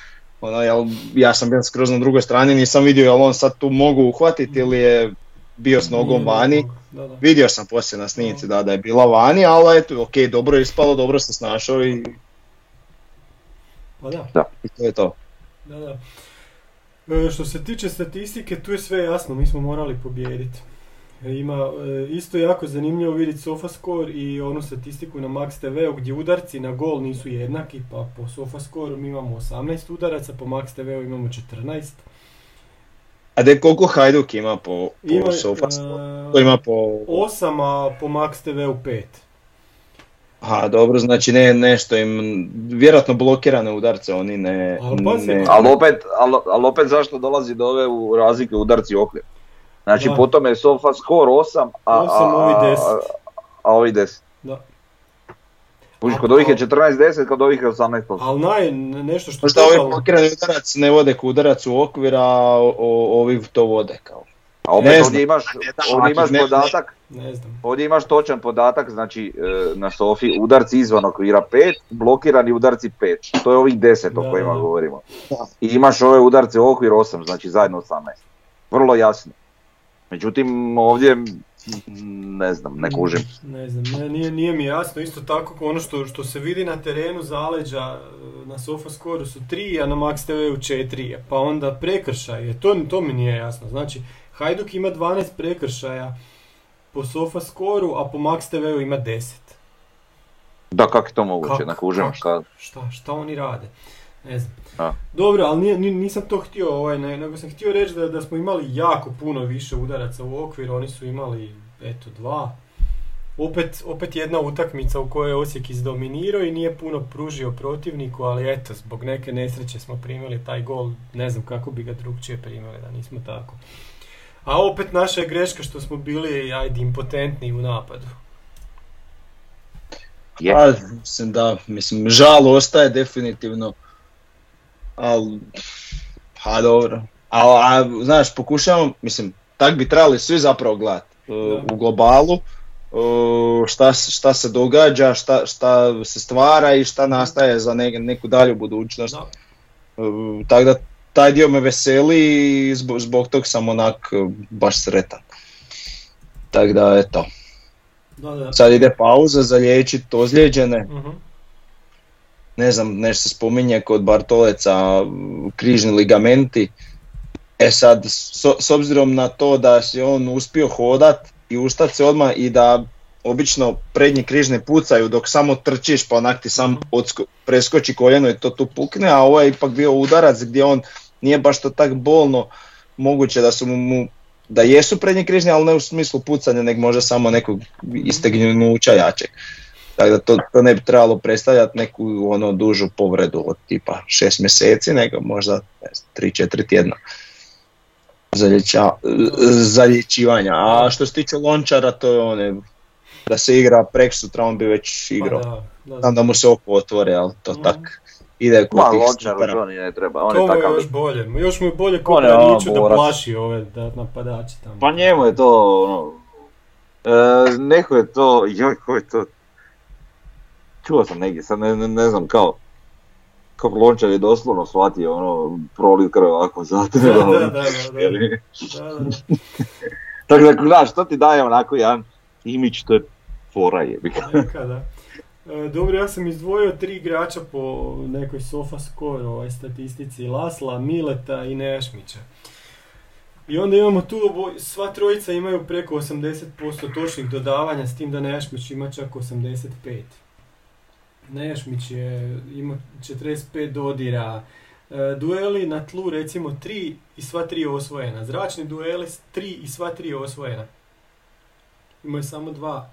Ono, jel, ja sam bio skroz na drugoj strani, nisam vidio jel on sad tu mogu uhvatiti ili je bio s nogom Nije vani. Da, da. Vidio sam poslije na snimci da, da je bila vani, ali eto, ok, dobro je ispalo, dobro se snašao i, Pa da. i to je to. Da, da. E, što se tiče statistike, tu je sve jasno, mi smo morali pobijediti. E, Ima e, isto jako zanimljivo vidjeti SofaScore i onu statistiku na Max TV-u gdje udarci na gol nisu jednaki, pa po SofaScore mi imamo 18 udaraca, po Max TV-u imamo 14. A de koliko Hajduk ima po, po Ima, Sofa? e, ima po... 8, a po Max TV-u 5. Aha, dobro, znači ne, nešto im, vjerojatno blokirane udarce oni ne... Ali pazi, ne- Ali opet, ali, ali opet zašto dolazi do ove u razlike udarci okvir? Znači Da. potom je Sofa skor 8, a, Osam, a, ovi a- 10. a, a ovi 10. Da. Kužiš, kod ovih je 14-10, kod ovih je 18%. Ali naj, nešto što Možda ovaj totalno- blokirani udarac ne vode udarac u okvir, a ovi to vode kao. A opet ne znam. ovdje imaš, ovdje imaš ne- podatak, Ne znam. ovdje imaš točan podatak, znači e, na Sofi udarci izvan okvira 5, blokirani udarci 5. To je ovih 10 Da, o kojima da. govorimo. Da. I imaš ove udarce u okvir 8, znači zajedno 18. Vrlo jasno. Međutim, ovdje, ne znam, ne kužim. Ne znam, ne, nije, nije mi jasno. Isto tako ono što, što se vidi na terenu zaleđa e, na Sofascoru su 3, a na Max TV-u 4. Pa onda prekršaje, to, to mi nije jasno. Znači, Hajduk ima 12 prekršaja po Sofascoru, a po Max TV-u ima 10. Da, kako je to moguće, Kako? ne kužim. Kad, Šta, šta oni rade? Ne znam. A. Dobro, ali nisam to htio, ovaj, ne- nego sam htio reći da, da smo imali jako puno više udaraca u okvir, oni su imali, eto, dva. Opet, opet jedna utakmica u kojoj je Osijek izdominirao i nije puno pružio protivniku, ali eto, zbog neke nesreće smo primili taj gol, ne znam kako bi ga drugčije primili da nismo tako. A opet naša je greška što smo bili, ajde, impotentni u napadu. Je. Pa, mislim da, mislim, žal ostaje definitivno, ali, pa dobro. A, a, znaš, pokušavam, mislim, tak bi trebali svi zapravo gledati Da. u globalu, uh, šta, se- šta se događa, šta, šta se stvara i šta nastaje za ne- neku dalju budućnost. Uh, tako da taj dio me veseli i zbog, zbog tog sam onak uh, baš sretan. Tako da eto, Da, da. sad ide pauza za liječit ozlijeđene, Mhm. Ne znam, nešto se spominje kod Bartoleca, križni ligamenti. E sad, s, s obzirom na to da si on uspio hodat i ustat se odmah i da obično prednji križne pucaju dok samo trčiš pa onak ti sam odsko- preskoči koljeno i to tu pukne, a ovo je ipak bio udarac gdje on nije baš to tak bolno, moguće da su mu, da jesu prednji križni, ali ne u smislu pucanja, nego možda samo nekog istegnuća jačeg. Tako da to, to ne bi trebalo predstavljati neku ono dužu povredu od tipa 6 mjeseci, nego možda ne znam, 3-4 tjedna zalječivanja. A što se tiče lončara, to je one, da se igra prek sutra, on bi već igrao. Pa da, da. Znam da mu se oko otvore, ali to Mhm. tak ide kod Ma, tih Lončaru stopera. to ni ne treba, on To je takav... još bolje. Još mu je bolje ko On je ono da borac. plaši ove da, napadače tamo. Pa njemu je to, ono... E, neko je to, joj, ko je to... Čuo sam negdje, sad ne, ne, ne znam, kao... Kao Lončar je doslovno shvatio, ono, prolit krv ovako zato. Da, da, da, da, da. Jer- Da, da. Tako da, znaš, to ti daje onako jedan imidž, to je fora jebi ga. Neka, da. E, Dobro, ja sam izdvojio tri igrača po nekoj sofa score ovaj, statistici. Lasla, Mileta i Nešmića. I onda imamo tu, sva trojica imaju preko 80% točnih dodavanja, s tim da Nešmić ima čak 85. Nešmić je, ima 45 dodira. E, dueli na tlu recimo 3 i sva tri osvojena. Zračni dueli 3 i sva tri osvojena. Imaju samo dva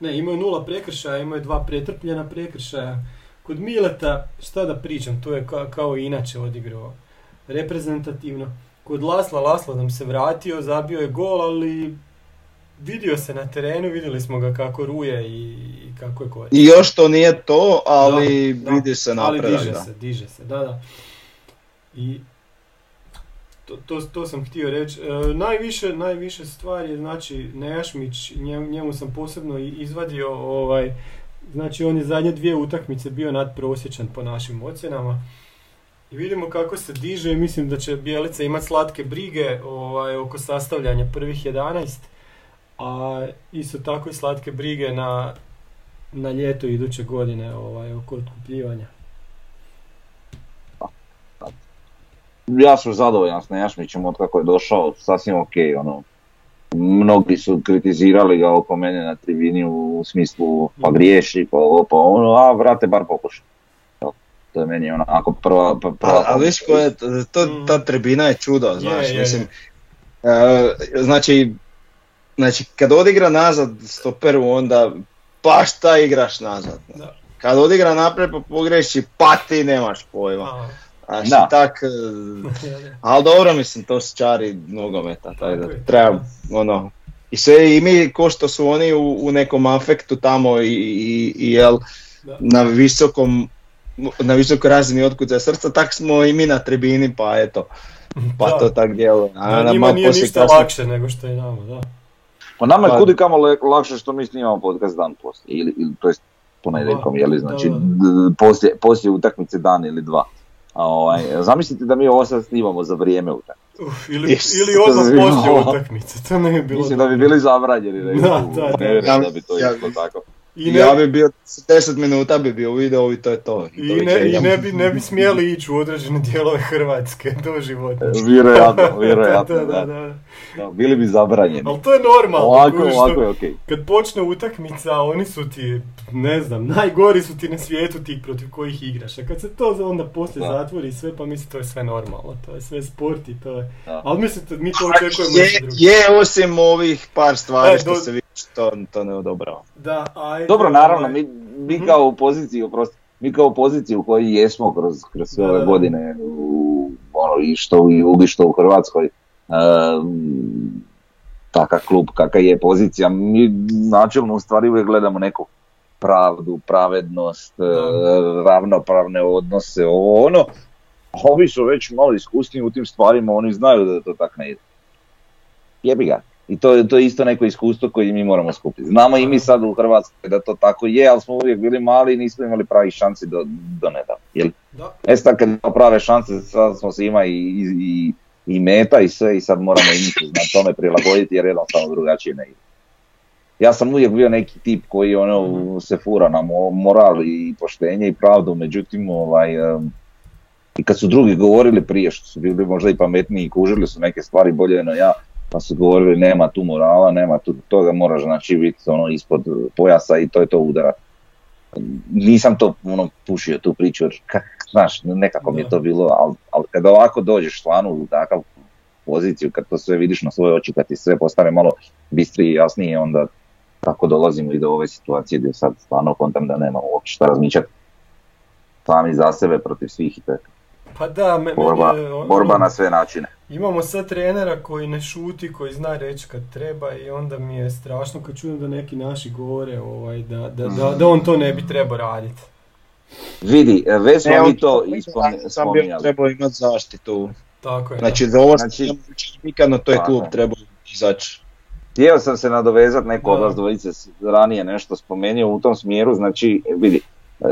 ne, imaju nula prekršaja, imaju dva pretrpljena prekršaja. Kod Mileta, šta da pričam, to je ka- kao i inače odigrao reprezentativno. Kod Lasla, Lasla nam se vratio, zabio je gol, ali vidio se na terenu, vidjeli smo ga kako ruje i, kako je koristan. I još to nije to, ali Da, vidi se Ali napredak. diže da. se, diže se, da, da. I to, to, to sam htio reći. E, najviše, najviše stvari je znači Nejašmić, njemu, njemu sam posebno izvadio ovaj, znači on je zadnje dvije utakmice bio nadprosječan po našim ocjenama. I vidimo kako se diže i mislim da će Bijelica imati slatke brige ovaj, oko sastavljanja prvih 11, a isto tako i slatke brige na, na ljeto iduće godine ovaj, oko otkupljivanja. Ja sam zadovoljan s Nejašmićem od kako je došao, sasvim ok, ono. Mnogi su kritizirali ga oko mene na tribini u smislu pa griješi, pa ovo, pa ono, a vrate bar pokušaj. To je meni onako prva, prva, A, a viš ko je, to, Mm. ta tribina je čudo, znaš, Je, je, mislim. e, znači, znači, kad odigra nazad stoperu, onda baš ta igraš nazad. Da. Kad odigra naprijed pa pogreši, pa ti nemaš pojma. A, Znači, Da. tak, e, ali dobro, mislim, to su čari nogometa, tako da treba, ono, i sve i mi ko što su oni u, u nekom afektu tamo i, i, i jel, Da. na visokom na visokoj razini otkucaja srca, tak smo i mi na tribini, pa eto, pa Da. to tak djeluje. A Da, njima malo nije ništa kasnije- lakše nego što je nama, da. Pa nama je Pa- kudi kamo le- lakše što mi snimamo podcast dan poslije, ili, ili to jest ponedjeljkom, Da, jeli, da, znači da. d- poslije, poslije utakmice dan ili dva. A ovaj, zamislite da mi ovo sad snimamo za vrijeme utakmice. Uf, ili, ili odmah poslije utakmice, to ne bi bilo Mislim da bi bili zabranjeni, Da, da, da. vjerujem da bi to Ja- išlo tako. I ne, Ja bi bio 10 minuta bi bio u videu i to je to. i doviđenja. ne, i ne bi, ne bi smjeli ići u određene dijelove Hrvatske do života. Vjerojatno, vjerojatno, da, da, da, da. Da, Bili bi zabranjeni. Ali to je normalno. Ovako, kužiš, ovako je okej. Kad počne utakmica, oni su ti, ne znam, najgori su ti na svijetu ti protiv kojih igraš. A kad se to onda poslije Da. zatvori i sve, pa mislim to je sve normalno. To je sve sport i to je... Da. Ali mislite, mi to očekujemo je, je, osim ovih par stvari E, što do- se vidi, to, to ne odobrava. Da, ajde, Dobro, naravno, ovaj, mi, mi Mhm. kao u poziciji, oprosti, mi kao u poziciji u kojoj jesmo kroz, kroz sve ove godine, u, ono, i što u Jugi, što u Hrvatskoj, um, takav klub, kakva je pozicija, mi načelno u stvari uvijek gledamo neku pravdu, pravednost, e, ravnopravne odnose, ovo ono, a ovi su već malo iskusniji u tim stvarima, oni znaju da to tak ne ide. Jebi ga. I to, to je isto neko iskustvo koje mi moramo skupiti. Znamo i mi sad u Hrvatskoj da to tako je, ali smo uvijek bili mali i nismo imali pravih šansi do, do nedavno. Jel? Da. E sad kad imamo prave šanse, sad smo se ima i, i, i, meta i sve i sad moramo i mi na tome prilagoditi jer jednostavno drugačije ne ide. Ja sam uvijek bio neki tip koji ono se fura na mo- moral i poštenje i pravdu, međutim ovaj, em, i kad su drugi govorili prije što su bili možda i pametniji i kužili su neke stvari bolje no ja, pa su govorili nema tu morala, nema tu toga, moraš znači biti ono ispod pojasa i to je to udara. Nisam to ono pušio tu priču jer kak, znaš, nekako mi je to bilo, ali, ali kad ovako dođeš stvarno u takav poziciju, kad to sve vidiš na svoje oči, kad ti sve postane malo bistrije i jasnije, onda tako dolazimo i do ove situacije gdje sad stvarno kontam da nema uopće šta razmišljati sami za sebe protiv svih i tako. Pa da, me, meni Borba, je, ono, borba na sve načine. Imamo sad trenera koji ne šuti, koji zna reći kad treba i onda mi je strašno kad čujem da neki naši govore ovaj, da, da, da, da on to ne bi trebao raditi. Vidi, već smo mi to on- ispom- sam bi trebao imati zaštitu. Tako je. Znači za ovo Znači- znači, no to je klub trebao izaći. Htio sam se nadovezat, neko od vas dvojice ranije nešto spomenuo u tom smjeru, znači vidi, e,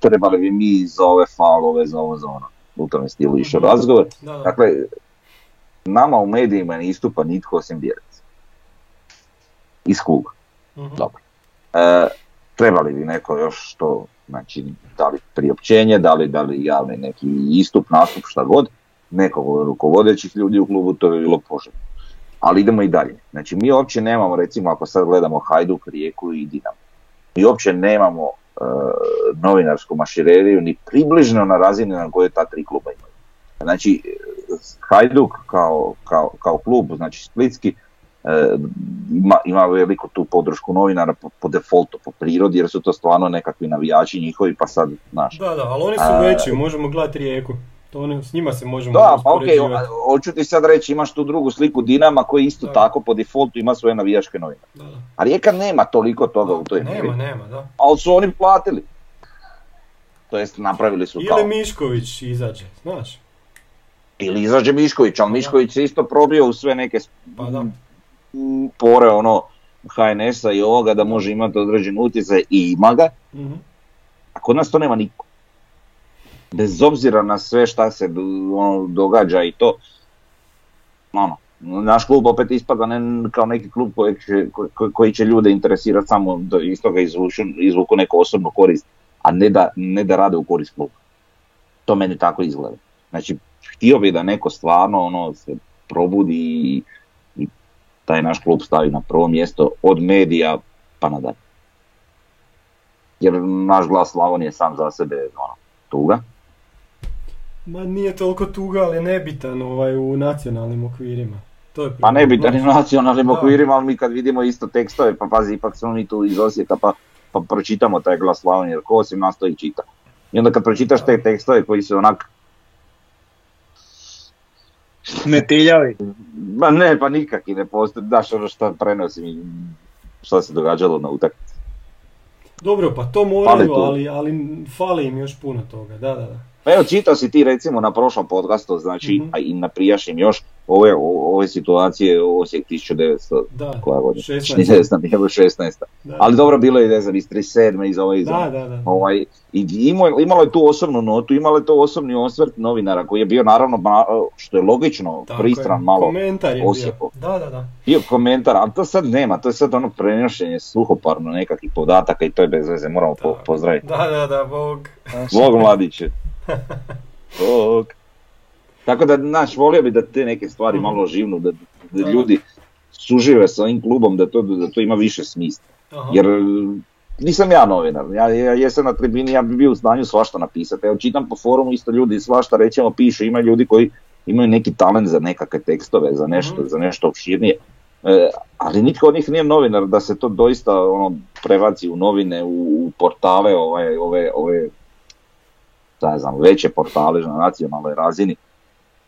trebali bi mi za ove faulove, za ovo, za ono. Je stilu išao razgovor. Da, da. Dakle, nama u medijima ne istupa nitko osim Bjelica. Iz kluba. Mhm. Dobro. E, trebali bi neko još što, znači, da li priopćenje, da li, da li javni neki istup, nastup, šta god, nekog od rukovodećih ljudi u klubu, to bi bilo poželjno. Ali idemo i dalje. Znači, mi uopće nemamo, recimo, ako sad gledamo Hajduk, Rijeku i Dinamo, mi uopće nemamo novinarsku mašineriju ni približno na razini na kojoj ta tri kluba imaju. Znači, Hajduk kao, kao, kao klub, znači Splitski, e, ima, ima veliku tu podršku novinara po, po defaultu, po prirodi, jer su to stvarno nekakvi navijači njihovi, pa sad, znaš. Da, da, ali oni su A- veći, možemo gledati rijeku. To oni, s njima se možemo Da, pa ok, uspoređivati. hoću ti sad reći, imaš tu drugu sliku Dinama koji isto Da. tako po defaultu ima svoje navijačke novine. Da, da. A Rijeka nema toliko toga u toj mjeri, Nema, nema, da. ali su oni platili. To jest napravili su kao. Ili Mišković izađe, znaš. Ili izađe Mišković, ali Mišković se isto probio u sve neke Pa da. pore ono HNS-a i ovoga da može imati određen utjecaj i ima ga, Mhm. a kod nas to nema niko. Bez obzira na sve šta se ono, događa i to, ono, naš klub opet ispada ne kao neki klub kojeg će- ko- koji će ljude interesirati samo da iz toga izvuču, izvuku neku osobnu korist, a ne da, ne da rade u korist kluba. To meni tako izgleda. Znači, htio bi da neko stvarno ono, se probudi i, i taj naš klub stavi na prvo mjesto od medija pa nadalje. Jer naš glas Slavonije sam za sebe ono, tuga. Ma nije toliko tuga, ali je nebitan ovaj, u nacionalnim okvirima. To je Pa problem, ne bitan i znaš. nacionalnim Da. okvirima, ali mi kad vidimo isto tekstove, pa pazi, ipak smo mi tu iz Osijeka, pa, pa pročitamo taj glas Slavonije, jer ko osim nas to i čita. I onda kad pročitaš te tekstove koji su onak, Metiljavi. ma ne, pa nikak i ne postoji, daš ono što prenosi mi, što se događalo na utakmici. Dobro, pa to moraju, ali, ali fali im još puno toga, da, da, da. Pa evo, čitao si ti recimo na prošlom podcastu, znači, Mhm. a i na prijašnjim još, ove, ove situacije Osijek 1900, Da, koja godina? 16. Ne znam, je 16. Da. Ali dobro, bilo je, ne znam, iz 37. iz ove, iz Da, da, da. Ovaj, i imalo, imalo je tu osobnu notu, imalo je to osobni osvrt novinara koji je bio naravno, što je logično, Tako pristran je. malo Komentar je bio. Osijeku. Da, da, da. Bio komentar, ali to sad nema, to je sad ono prenošenje suhoparno nekakvih podataka i to je bez veze, moramo po- pozdraviti. Da, da, da, Bog. Bog mladiće. Bog. Tako da, znaš, volio bi da te neke stvari malo živnu, da, da ljudi sužive sa ovim klubom, da to, da to ima više smisla. Aha. Jer nisam ja novinar, ja, ja jesam na tribini, ja bi bio u stanju svašta napisati. Evo čitam po forumu isto ljudi svašta rećemo pišu, ima ljudi koji imaju neki talent za nekakve tekstove, za nešto, Mhm. za nešto opširnije. E, ali nitko od njih nije novinar da se to doista ono, prebaci u novine, u, u portale, ovaj, ove, ove šta ja znam, veće portale na nacionalnoj razini,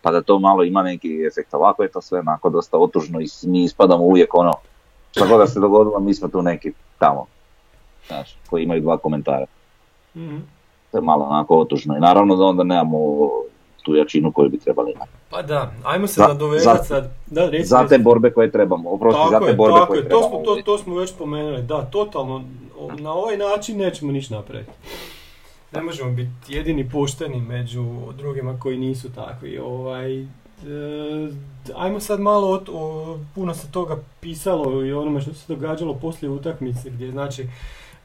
pa da to malo ima neki efekt. Ovako je to sve onako dosta otužno i mi ispadamo uvijek ono, šta god da se dogodilo, mi smo tu neki tamo, znaš, koji imaju dva komentara. Mhm. To je malo onako otužno i naravno da onda nemamo tu jačinu koju bi trebali imati. Pa da, ajmo se Za- nadovezati za- sad. Da, reci, Za te borbe koje trebamo, oprosti, za te je, borbe tako koje je, to trebamo. smo, to, to smo već spomenuli, da, totalno, na ovaj način nećemo ništa napraviti. Ne možemo biti jedini pošteni među drugima koji nisu takvi. Ovaj, e, ajmo sad malo, o, o- puno se toga pisalo i onome što se događalo poslije utakmice gdje znači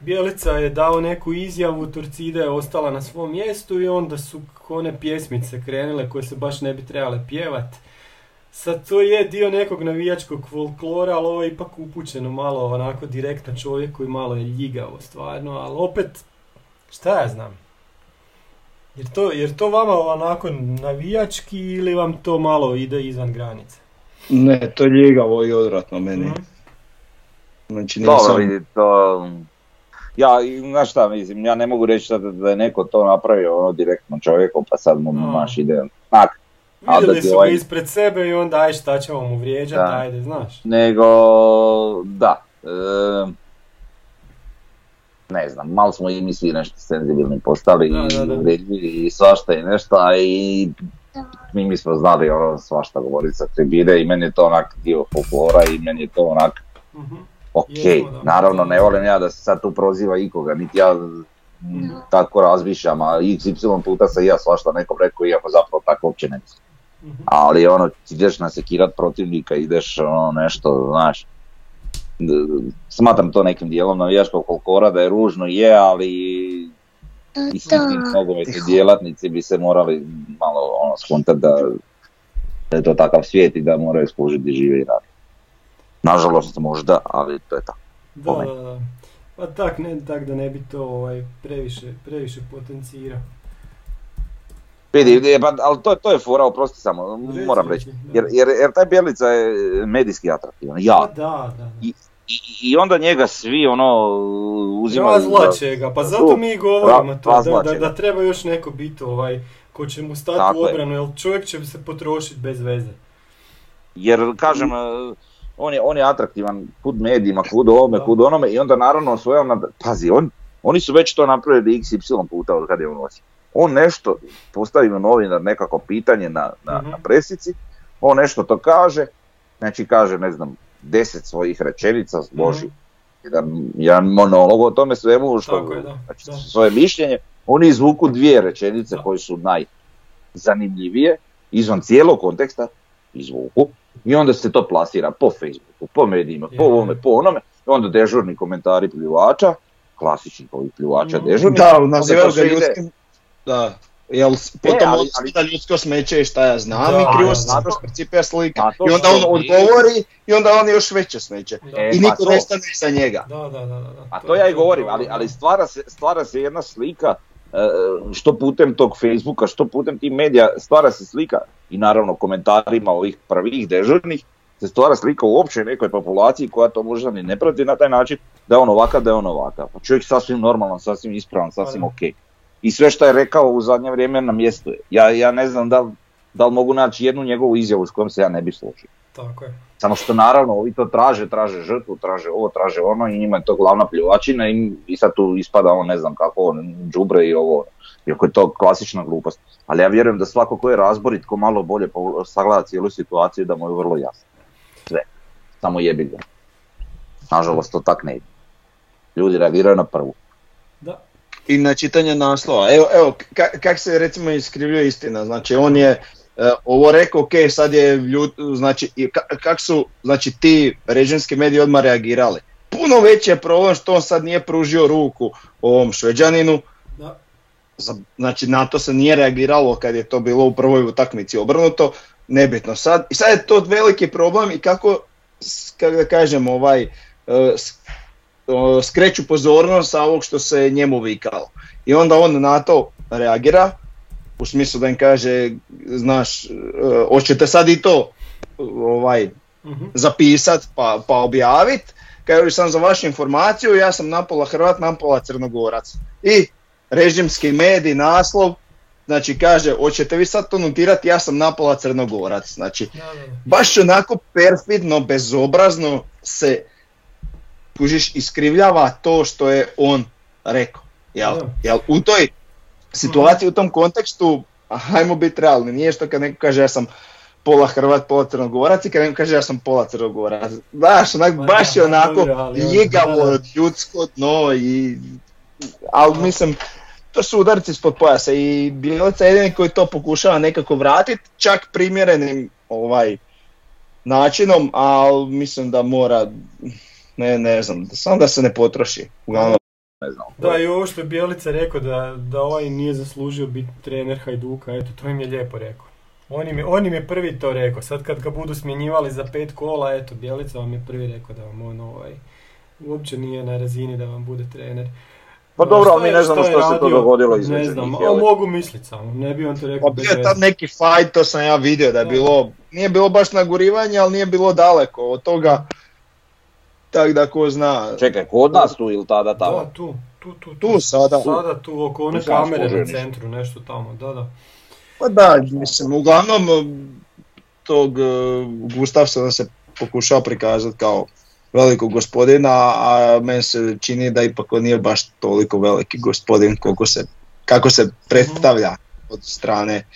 Bjelica je dao neku izjavu, Torcida je ostala na svom mjestu i onda su one pjesmice krenule koje se baš ne bi trebale pjevat. Sad to je dio nekog navijačkog folklora, ali ovo je ipak upućeno malo onako direktno čovjeku i malo je ljigavo stvarno, ali opet, šta ja znam. Jer to, jer to vama onako navijački ili vam to malo ide izvan granice? Ne, to je ljigavo i odvratno meni. Mhm. Znači Dobro, nisam... vidi, to... Ja, i znaš šta, mislim, ja ne mogu reći da, da je neko to napravio ono direktno čovjeku, pa sad mu No. maš ide, onak, A Vidjeli da ti su ovaj- ga ispred sebe i onda aj šta ćemo mu vrijeđati, ajde, znaš. nego, da, e, ne znam, malo smo i mi svi nešto senzibilni postali Da, da, da. i svašta i nešto, a i mi, mi smo znali ono svašta govoriti sa tribine i meni je to onak dio folklora i meni je to onak Mhm. ok. Naravno ne volim ja da se sad tu proziva ikoga, niti ja mm, tako razmišljam, a xy puta sam i ja svašta nekom rekao, iako zapravo tako uopće ne mislim. Mhm. Ali ono, ti ideš nasekirat protivnika, ideš ono nešto, znaš, smatram to nekim dijelom navijačkog folklora da je ružno je, ali i svi nogometni djelatnici bi se morali malo ono skontati da, da je to takav svijet i da moraju služiti žive i radi. Nažalost možda, ali to je tako. Da, da, da. Pa tak, ne, tak da ne bi to ovaj, previše, previše potencirao. Vidi, pa, ali to, to je fora, oprosti samo, moram reći. Jer, jer, jer taj Bjelica je medijski atraktivan, Pa ja. da, da, da. I, i, onda njega svi ono uzimaju Razlače ga, pa zato mi i govorimo to, da, da, da treba još neko biti ovaj, ko će mu stati Tako u obranu, jer čovjek će se potrošiti bez veze. Jer kažem, e, on je, on je atraktivan kud medijima, kud ovome, Da. kud onome i onda naravno svojom, pazi, on, oni su već to napravili xy puta od kada je on Osijeku. On nešto postavi mu novinar nekako pitanje na, na, Mhm. na presici, on nešto to kaže, znači kaže, ne znam, deset svojih rečenica, zloži jedan, jedan monolog o tome svemu, što, Mhm. Tako je, da, znači da. svoje mišljenje, oni izvuku dvije rečenice Da. koje su najzanimljivije, izvan cijelog konteksta, izvuku, i onda se to plasira po Facebooku, po medijima, po ovome, po onome, i onda dežurni komentari pljuvača, klasičnih ovih pljuvača Mhm. dežurnih, Da, onda nazivaju ga. Da. Jel, s- potom ali- on ali- da ljudsko smeće i šta ja znam Da, i krivo se da. zato percipira slika. To I onda on odgovori i onda on još veće smeće. Da. E, I pa niko to. ne stane iza njega. Da, da, da, da. da. A to ja i govorim, ali, ali stvara, se, stvara se jedna slika, e, što putem tog Facebooka, što putem tih medija, stvara se slika i naravno komentarima ovih prvih dežurnih, se stvara slika u općoj nekoj populaciji koja to možda ni ne prati na taj način, da je on ovakav, da je on ovakav. Pa čovjek sasvim normalan, sasvim ispravan, sasvim Pa ok. I sve što je rekao u zadnje vrijeme na mjestu je. Ja, ja ne znam da li, da li mogu naći jednu njegovu izjavu s kojom se ja ne bi složio. Tako je. Samo što naravno ovi to traže, traže žrtvu, traže ovo, traže ono i njima je to glavna pljuvačina i, i sad tu ispada on ne znam kako on džubre i ovo, iako je to klasična glupost. Ali ja vjerujem da svako ko je razborit, ko malo bolje sagleda cijelu situaciju da mu je vrlo jasno. Sve. Samo jebi ga. Nažalost to tak ne ide. Ljudi reagiraju na prvu. Da. I na čitanje naslova. Evo, evo ka- kak se recimo iskrivljuje istina. Znači on je e, ovo rekao, ok, sad je ljud, znači i ka- kak su znači ti režimski mediji odmah reagirali. Puno veći je problem što on sad nije pružio ruku ovom šveđaninu, Da. znači na to se nije reagiralo kad je to bilo u prvoj utakmici obrnuto, nebitno sad. I sad je to veliki problem i kako, kako da kažem, ovaj, e, skreću pozornost sa ovog što se njemu vikalo. I onda on na to reagira, u smislu da im kaže, znaš, e, hoćete sad i to ovaj, Mhm. zapisat pa, pa objavit. Kaže sam za vašu informaciju, ja sam napola Hrvat, napola Crnogorac. I režimski medij, naslov, znači kaže, hoćete vi sad to notirati, ja sam napola Crnogorac. Znači, baš onako perfidno, bezobrazno se kužiš, iskrivljava to što je on rekao. Jel, jel u toj situaciji, u tom kontekstu, hajmo biti realni, nije što kad neko kaže ja sam pola Hrvat, pola Crnogorac i kad neko kaže ja sam pola Crnogorac. Znaš, onak, baš je onako dobro, ali on- ljigavo, da, da. ljudsko dno i... Ali mislim, to su udarci ispod pojasa i Bjelica je jedini koji to pokušava nekako vratiti, čak primjerenim ovaj načinom, ali mislim da mora, ne, ne znam, samo da se ne potroši. Uglavnom, Ne znam. Da, i ovo što je Bjelica rekao da, da ovaj nije zaslužio biti trener Hajduka, eto, to im je lijepo rekao. On im, je, on im je prvi to rekao, sad kad ga budu smjenjivali za pet kola, eto, Bjelica vam je prvi rekao da vam on ovaj, uopće nije na razini da vam bude trener. Pa dobro, ali mi ne znamo je što se to dogodilo Ne između znam, njih, ali mogu misliti samo, ne bi on to rekao pa bio je tam neki fight, to sam ja vidio da je Da. bilo, nije bilo baš nagurivanje, ali nije bilo daleko od toga. Tak da ko zna. Čekaj, kod nas tu ili tada tamo? Da, tu, tu, tu, Tu sada. Sada tu oko one kamere na centru, nešto tamo, da, da. Pa da, mislim, uglavnom eh, tog uh, Gustavsona se pokušao prikazati kao velikog gospodina, a meni se čini da ipak on nije baš toliko veliki gospodin koliko se, kako se predstavlja od strane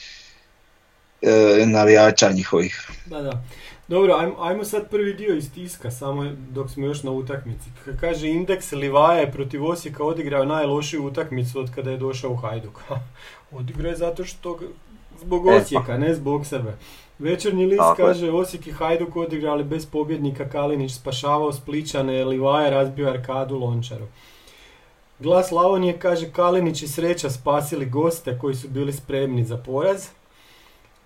e, navijača njihovih. Da, da. Dobro, ajmo, ajmo sad prvi dio iz tiska, samo dok smo još na utakmici. K- Kaže indeks Livaja je protiv Osijeka odigrao najlošiju utakmicu od kada je došao u Hajduk. odigrao je zato što zbog E, pa. Osijeka, ne zbog sebe. Večernji list Tako kaže Osijek i Hajduk odigrali bez pobjednika Kalinić spašavao Spličane, Livaja razbio Arkadu Lončaru. Glas Slavonije kaže Kalinić i Sreća spasili goste koji su bili spremni za poraz.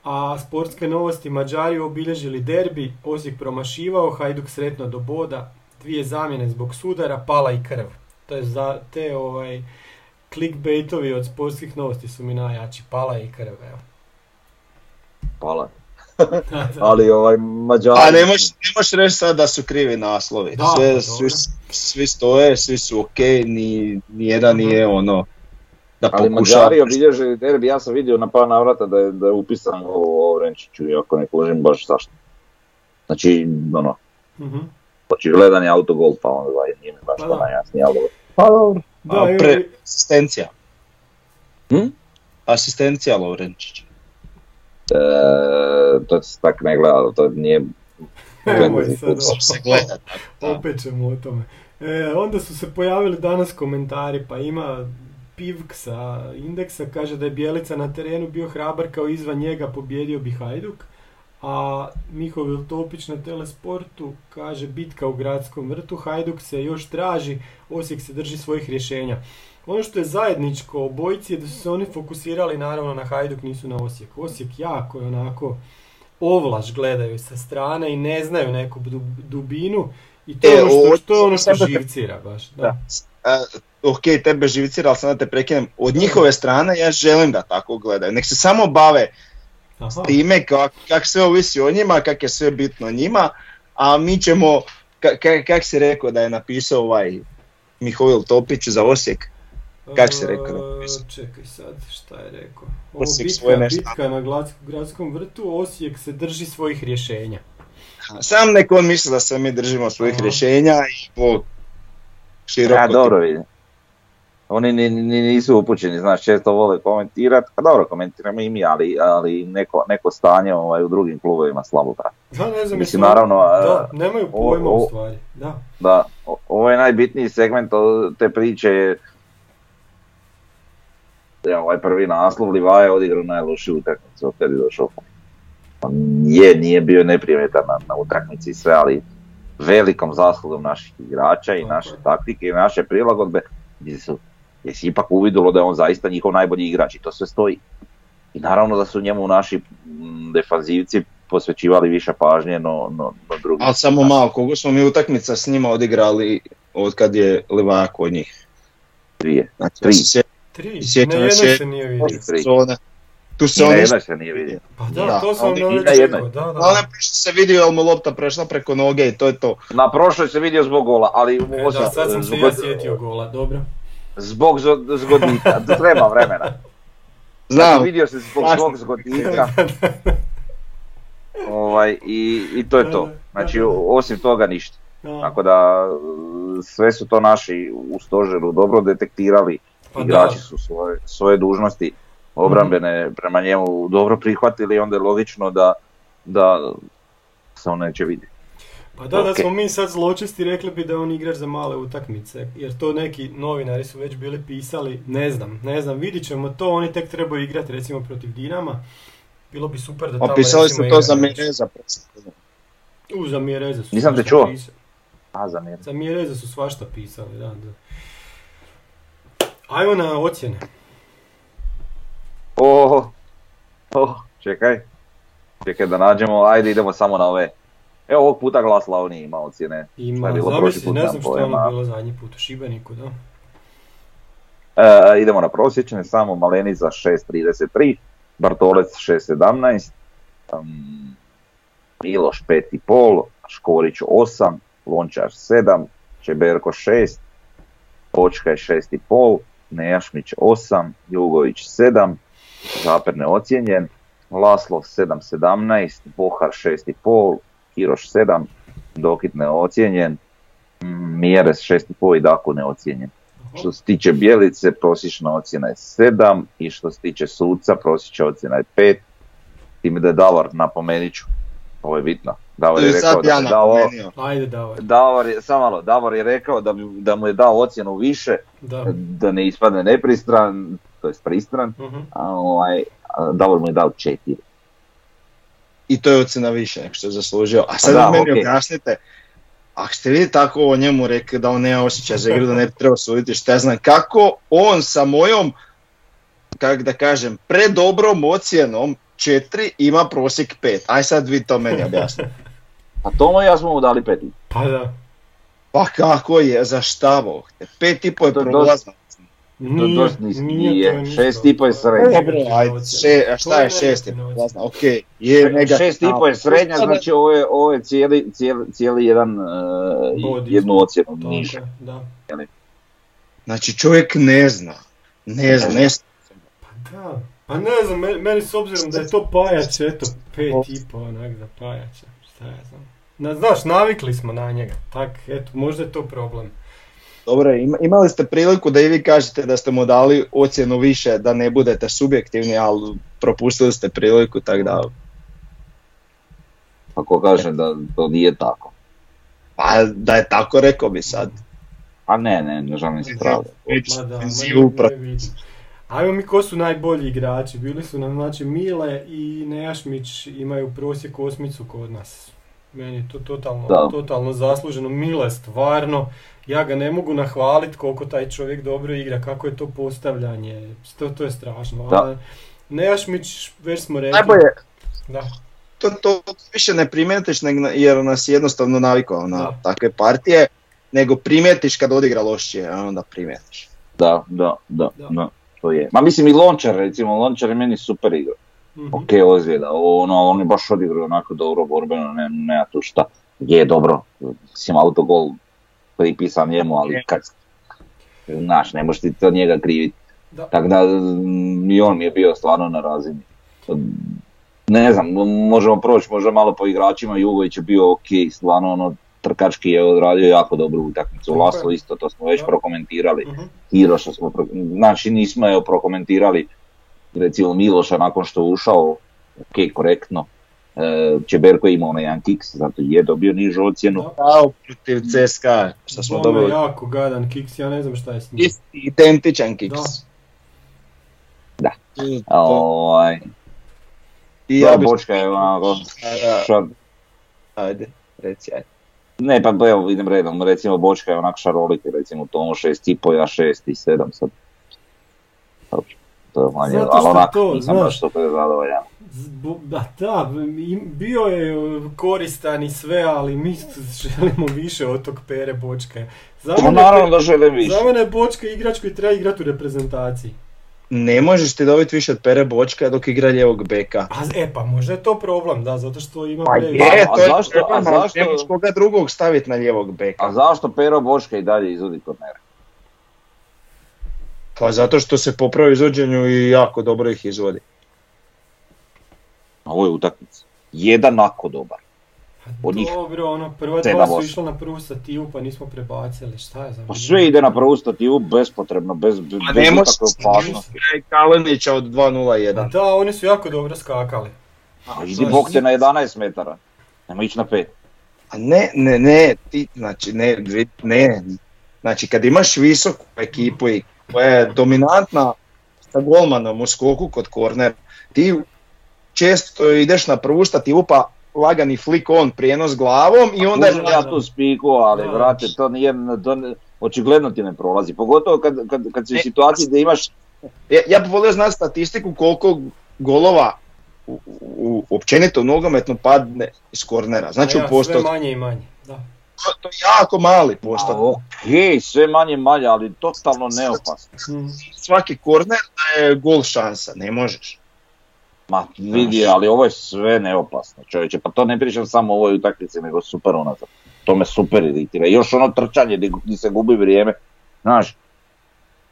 A sportske novosti Mađari obilježili derbi, Osijek promašivao, Hajduk sretno do boda, dvije zamjene zbog sudara, pala i krv. To je za te ovaj, clickbaitovi od sportskih novosti su mi najjači, pala i krv, evo. Da. Ali ovaj Mađari... A ne možeš, ne možeš reći sad da su krivi naslovi. Da, Sve, pa svi, svi stoje, svi su ok, ni, ni jedan Mhm. nije ono da Ali pokušava. Mađari obilježili derbi, ja sam vidio na par navrata da je, da je upisan u Ovrenčiću, iako ne kužim baš zašto. Znači, ono, Mhm. očigledan je autogol, pa onda nije mi baš Pa to da. najjasnije, ali... Pa dobro. Da, A, evo pre- Asistencija. Hm? Asistencija Lovrenčić. E, to se tak ne gleda, to nije... Nemoj gledati sad ovo. Se gleda. Opet ćemo o tome. E, onda su se pojavili danas komentari, pa ima Pivk sa indeksa, kaže da je Bjelica na terenu bio hrabar kao izvan njega pobjedio bi Hajduk, a Mihovil Topić na Telesportu kaže bitka u gradskom vrtu, Hajduk se još traži, Osijek se drži svojih rješenja. Ono što je zajedničko obojici je da su se oni fokusirali naravno na Hajduk, nisu na Osijek. Osijek jako je onako ovlaš gledaju sa strane i ne znaju neku dub- dubinu i to je E, ono što, to je ono što da- živcira baš. Da. Da. Ok, tebe živcira, ali sad da te prekinem. Od njihove strane ja želim da tako gledaju. Nek se samo bave Aha. s time kak, kak sve ovisi o njima, kak je sve bitno njima, a mi ćemo, ka- ka- kak si rekao da je napisao ovaj Mihovil Topić za Osijek, Kak si rekao da je E, napisao? Čekaj sad, šta je rekao? Ovo Osijek bitka, svoje nešto. bitka na glads- gradskom vrtu, Osijek se drži svojih rješenja. sam nek on misli da se mi držimo svojih Aha. rješenja i po široko. Ja, dobro vidim. Oni ni, ni, nisu upućeni, znaš, često vole komentirati, pa dobro, komentiramo i mi, ali, ali neko, neko stanje ovaj, u drugim klubovima slabo prati. Da, ne znam, Mislim, naravno, Da, nemaju pojma u stvari. Da. Da, o- ovo je najbitniji segment te priče je ovaj prvi naslov, Livaja je odigrao najlošiju utakmicu od kad je došao. On je, nije bio neprimjetan na, na utakmici i sve, ali velikom zaslugom naših igrača i naše taktike i naše prilagodbe, gdje su, gdje se ipak uvidjelo da je on zaista njihov najbolji igrač i to sve stoji. I naravno da su njemu naši mm, defanzivci posvećivali više pažnje no, no, no drugi. Ali samo malo, koliko smo mi utakmica s njima odigrali od kad je Livaja kod njih. Dvije. Znači, Tri. ja se Tri, Sjećam ne se- jedna se nije vidio. Tu se oni jednoj se nije vidio. Pa da, Da, to sam ali rekao, da, da. Ali ne se vidio jel mu lopta prešla preko noge i to je to. Na prošloj se vidio zbog gola, ali E, da, sad sam se zbog, ja sjetio gola, dobro. Zbog zgodnika, treba vremena. Znam, Znači, vidio se zbog svog zgodnika. ovaj, i, I to je to. Znači, osim toga ništa. Tako da, sve su to naši u stožeru dobro detektirali. Pa Igrači da. su svoje, svoje dužnosti obrambene prema njemu dobro prihvatili i onda je logično da, da se on neće vidjeti. Pa da, da Ok. smo mi sad zločesti rekli bi da je on igrač za male utakmice, jer to neki novinari su već bili pisali, ne znam, ne znam, vidit ćemo to, oni tek trebaju igrati recimo protiv Dinama, bilo bi super da tamo opisali ste to za. Mireza. U, za Mjereza su Nisam te čuo. pisali. A, za mir. Za Mjereza su svašta pisali, da, da. Ajmo na ocjene. Oh, oh, čekaj. Čekaj da nađemo, ajde idemo samo na ove. Evo ovog puta glas Slavonije ima ocjene. Ima, je bilo prošli zamisli, put, ne znam što je ono bilo zadnji put u Šibeniku, da. E, idemo na prosječne, samo Malenica 6.33, Bartolec 6.17, um, Miloš 5.5, Škorić 8, Lončar 7, Čeberko 6, Počka je 6.5, Nejašmić 8, Jugović 7, Zaper neocijenjen, Laslo 7.17, Bohar 6.5, Kiroš 7, Dokit neocijenjen, mm, mjere 6,5 i Daku neocijenjen. Što se tiče Bjelice, prosječna ocjena je 7 i što se tiče suca, prosječna ocjena je 5. Time da je Davor napomenut ću, ovo je bitno. Davor je rekao da je dao. Ajde davaj. Davor je, samo malo, Davor je rekao da, bi, da mu je dao ocjenu više, Da. da ne ispadne nepristran, to je pristran, Mhm. a ovaj, Davor mu je dao 4. I to je ocjena više nego što je zaslužio. A sad Da, vi meni okej. objasnite, ako ste vi tako o njemu rekli da on nema osjećaj za igru, da ne bi trebao suditi, šta ja znam, kako on sa mojom, kak da kažem, predobrom ocjenom 4 ima prosjek 5. Aj sad vi to meni objasnite. A Tomo i ja smo mu dali 5. Pa da. Pa kako je, za šta Bog te? Pet i po je To je prolazno. Nije, dosta nisko, nije, nije. to je nisko. Šest i po je To srednje. Dobro, ajde, še, a šta je šest je prolazno? Ok, je mega... 6,5 je srednja, znači ovo je, ovo je cijeli, cijeli, cijeli jedan, uh, jednu ocjenu niže. Znači čovjek ne zna. Ne zna, ne zna. Pa da. Pa ne znam, meni, s obzirom da je to pajač, eto, pet i po onak za pajača, šta ja znam. Na, znaš, navikli smo na njega, tak, eto, možda je to problem. Dobro, ima- imali ste priliku da i vi kažete da ste mu dali ocjenu više, da ne budete subjektivni, ali propustili ste priliku, tako da... Ako kažem da to nije tako. Pa da je tako, rekao bi sad. A ne, ne, ne želim se vidim. Ajmo mi ko su najbolji igrači, bili su nam znači Mile i Nejašmić imaju prosjek osmicu kod nas. Meni je to totalno, Da. totalno zasluženo. Mile stvarno, ja ga ne mogu nahvaliti koliko taj čovjek dobro igra, kako je to postavljanje, to, to je strašno. Da. A Nejašmić, već smo rekli, Najbolje, da, to, to više ne primijetiš nego jer nas je jednostavno navikao na Da. takve partije, nego primijetiš kad odigra lošije, onda primijetiš. Da, da, da, Da. da, to je. Ma mislim i Lončar, recimo, Lončar je meni super igra. Mhm. Ok, ozljeda, ono, on je baš odigrao onako dobro borbeno, ne, nema tu šta. Je dobro, mislim, autogol pripisan njemu, ali kad, znaš, ne možeš ti to njega kriviti. Tako da, mm, i on mi je bio stvarno na razini. Ne znam, možemo proći možda malo po igračima, Jugović je bio ok, stvarno ono, trkački je odradio jako dobru utakmicu. Laslo isto, to smo već prokomentirali. Mhm. Hiroša smo, pro- znači nismo je prokomentirali, recimo Miloša nakon što je ušao, ok, korektno. E, Čeberko je imao onaj jedan kiks, zato je dobio nižu ocjenu. Da. Kao protiv CSKA, što smo Bome dobili. jako gadan kiks, ja ne znam šta je s njim. Isti, identičan kiks. Da. Da. I, Ovaj, I ja bi... bočka je onako, šar- Ajde, reci, ajde. ne pa evo idem redom, recimo bočka je onak šaroliki, recimo Tomo 6,5, ja 6 i 7 sad. Dobro, to je manje, Zato ali što onak to, nisam znaš. baš super zadovoljan. Zbo- Da, da, bio je uh, koristan i sve, ali mi želimo više od tog Pere Bočke. Za mene, naravno da želim više. za mene je Bočka igrač koji treba igrati u reprezentaciji. Ne možeš ti dobiti više od Pere Bočka dok igra ljevog beka. A, e pa možda je to problem, da, zato što ima Pa previše. je, A to je zašto- a zašto- koga drugog staviti na ljevog beka. A zašto Pero Bočka i dalje izvodi kornere? Pa zato što se popravi izvođenju i jako dobro ih izvodi. Na ovoj utakmici. Jedan ako dobar. od njih Dobro, ono, prva dva su išla na prvu stativu pa nismo prebacili, šta je za Pa sve ide na prvu stativu bespotrebno, bez, bez, Pa bez ikakve opasnosti. Kalenića od 2.01. Da, oni su jako dobro skakali. A idi bok te na 11 metara. Nema ići na 5. A ne, ne, ne, ti, znači, ne, ne, znači kad imaš visoku ekipu i koja je dominantna sa golmanom u skoku kod kornera, ti često ideš na prvu stativu pa lagani flick on prijenos glavom i onda je ja tu spiku, ali Da. brate, to nije, to ne- očigledno ti ne prolazi. Pogotovo kad, kad, kad si u E, situaciji da imaš, Ja, ja bih volio znati statistiku koliko golova u, u, općenito u nogometnu padne iz kornera. Znači ja, u postotku. Sve manje i manje. To, to je jako mali a, postotak. ok, sve manje manje, ali totalno neopasno. Mhm. Svaki korner da je gol šansa, ne možeš. Ma vidi, ali ovo je sve neopasno čovječe, pa to ne pričam samo o ovoj utakmici, nego super unazad. To me super iritira. Još ono trčanje gdje se gubi vrijeme, znaš,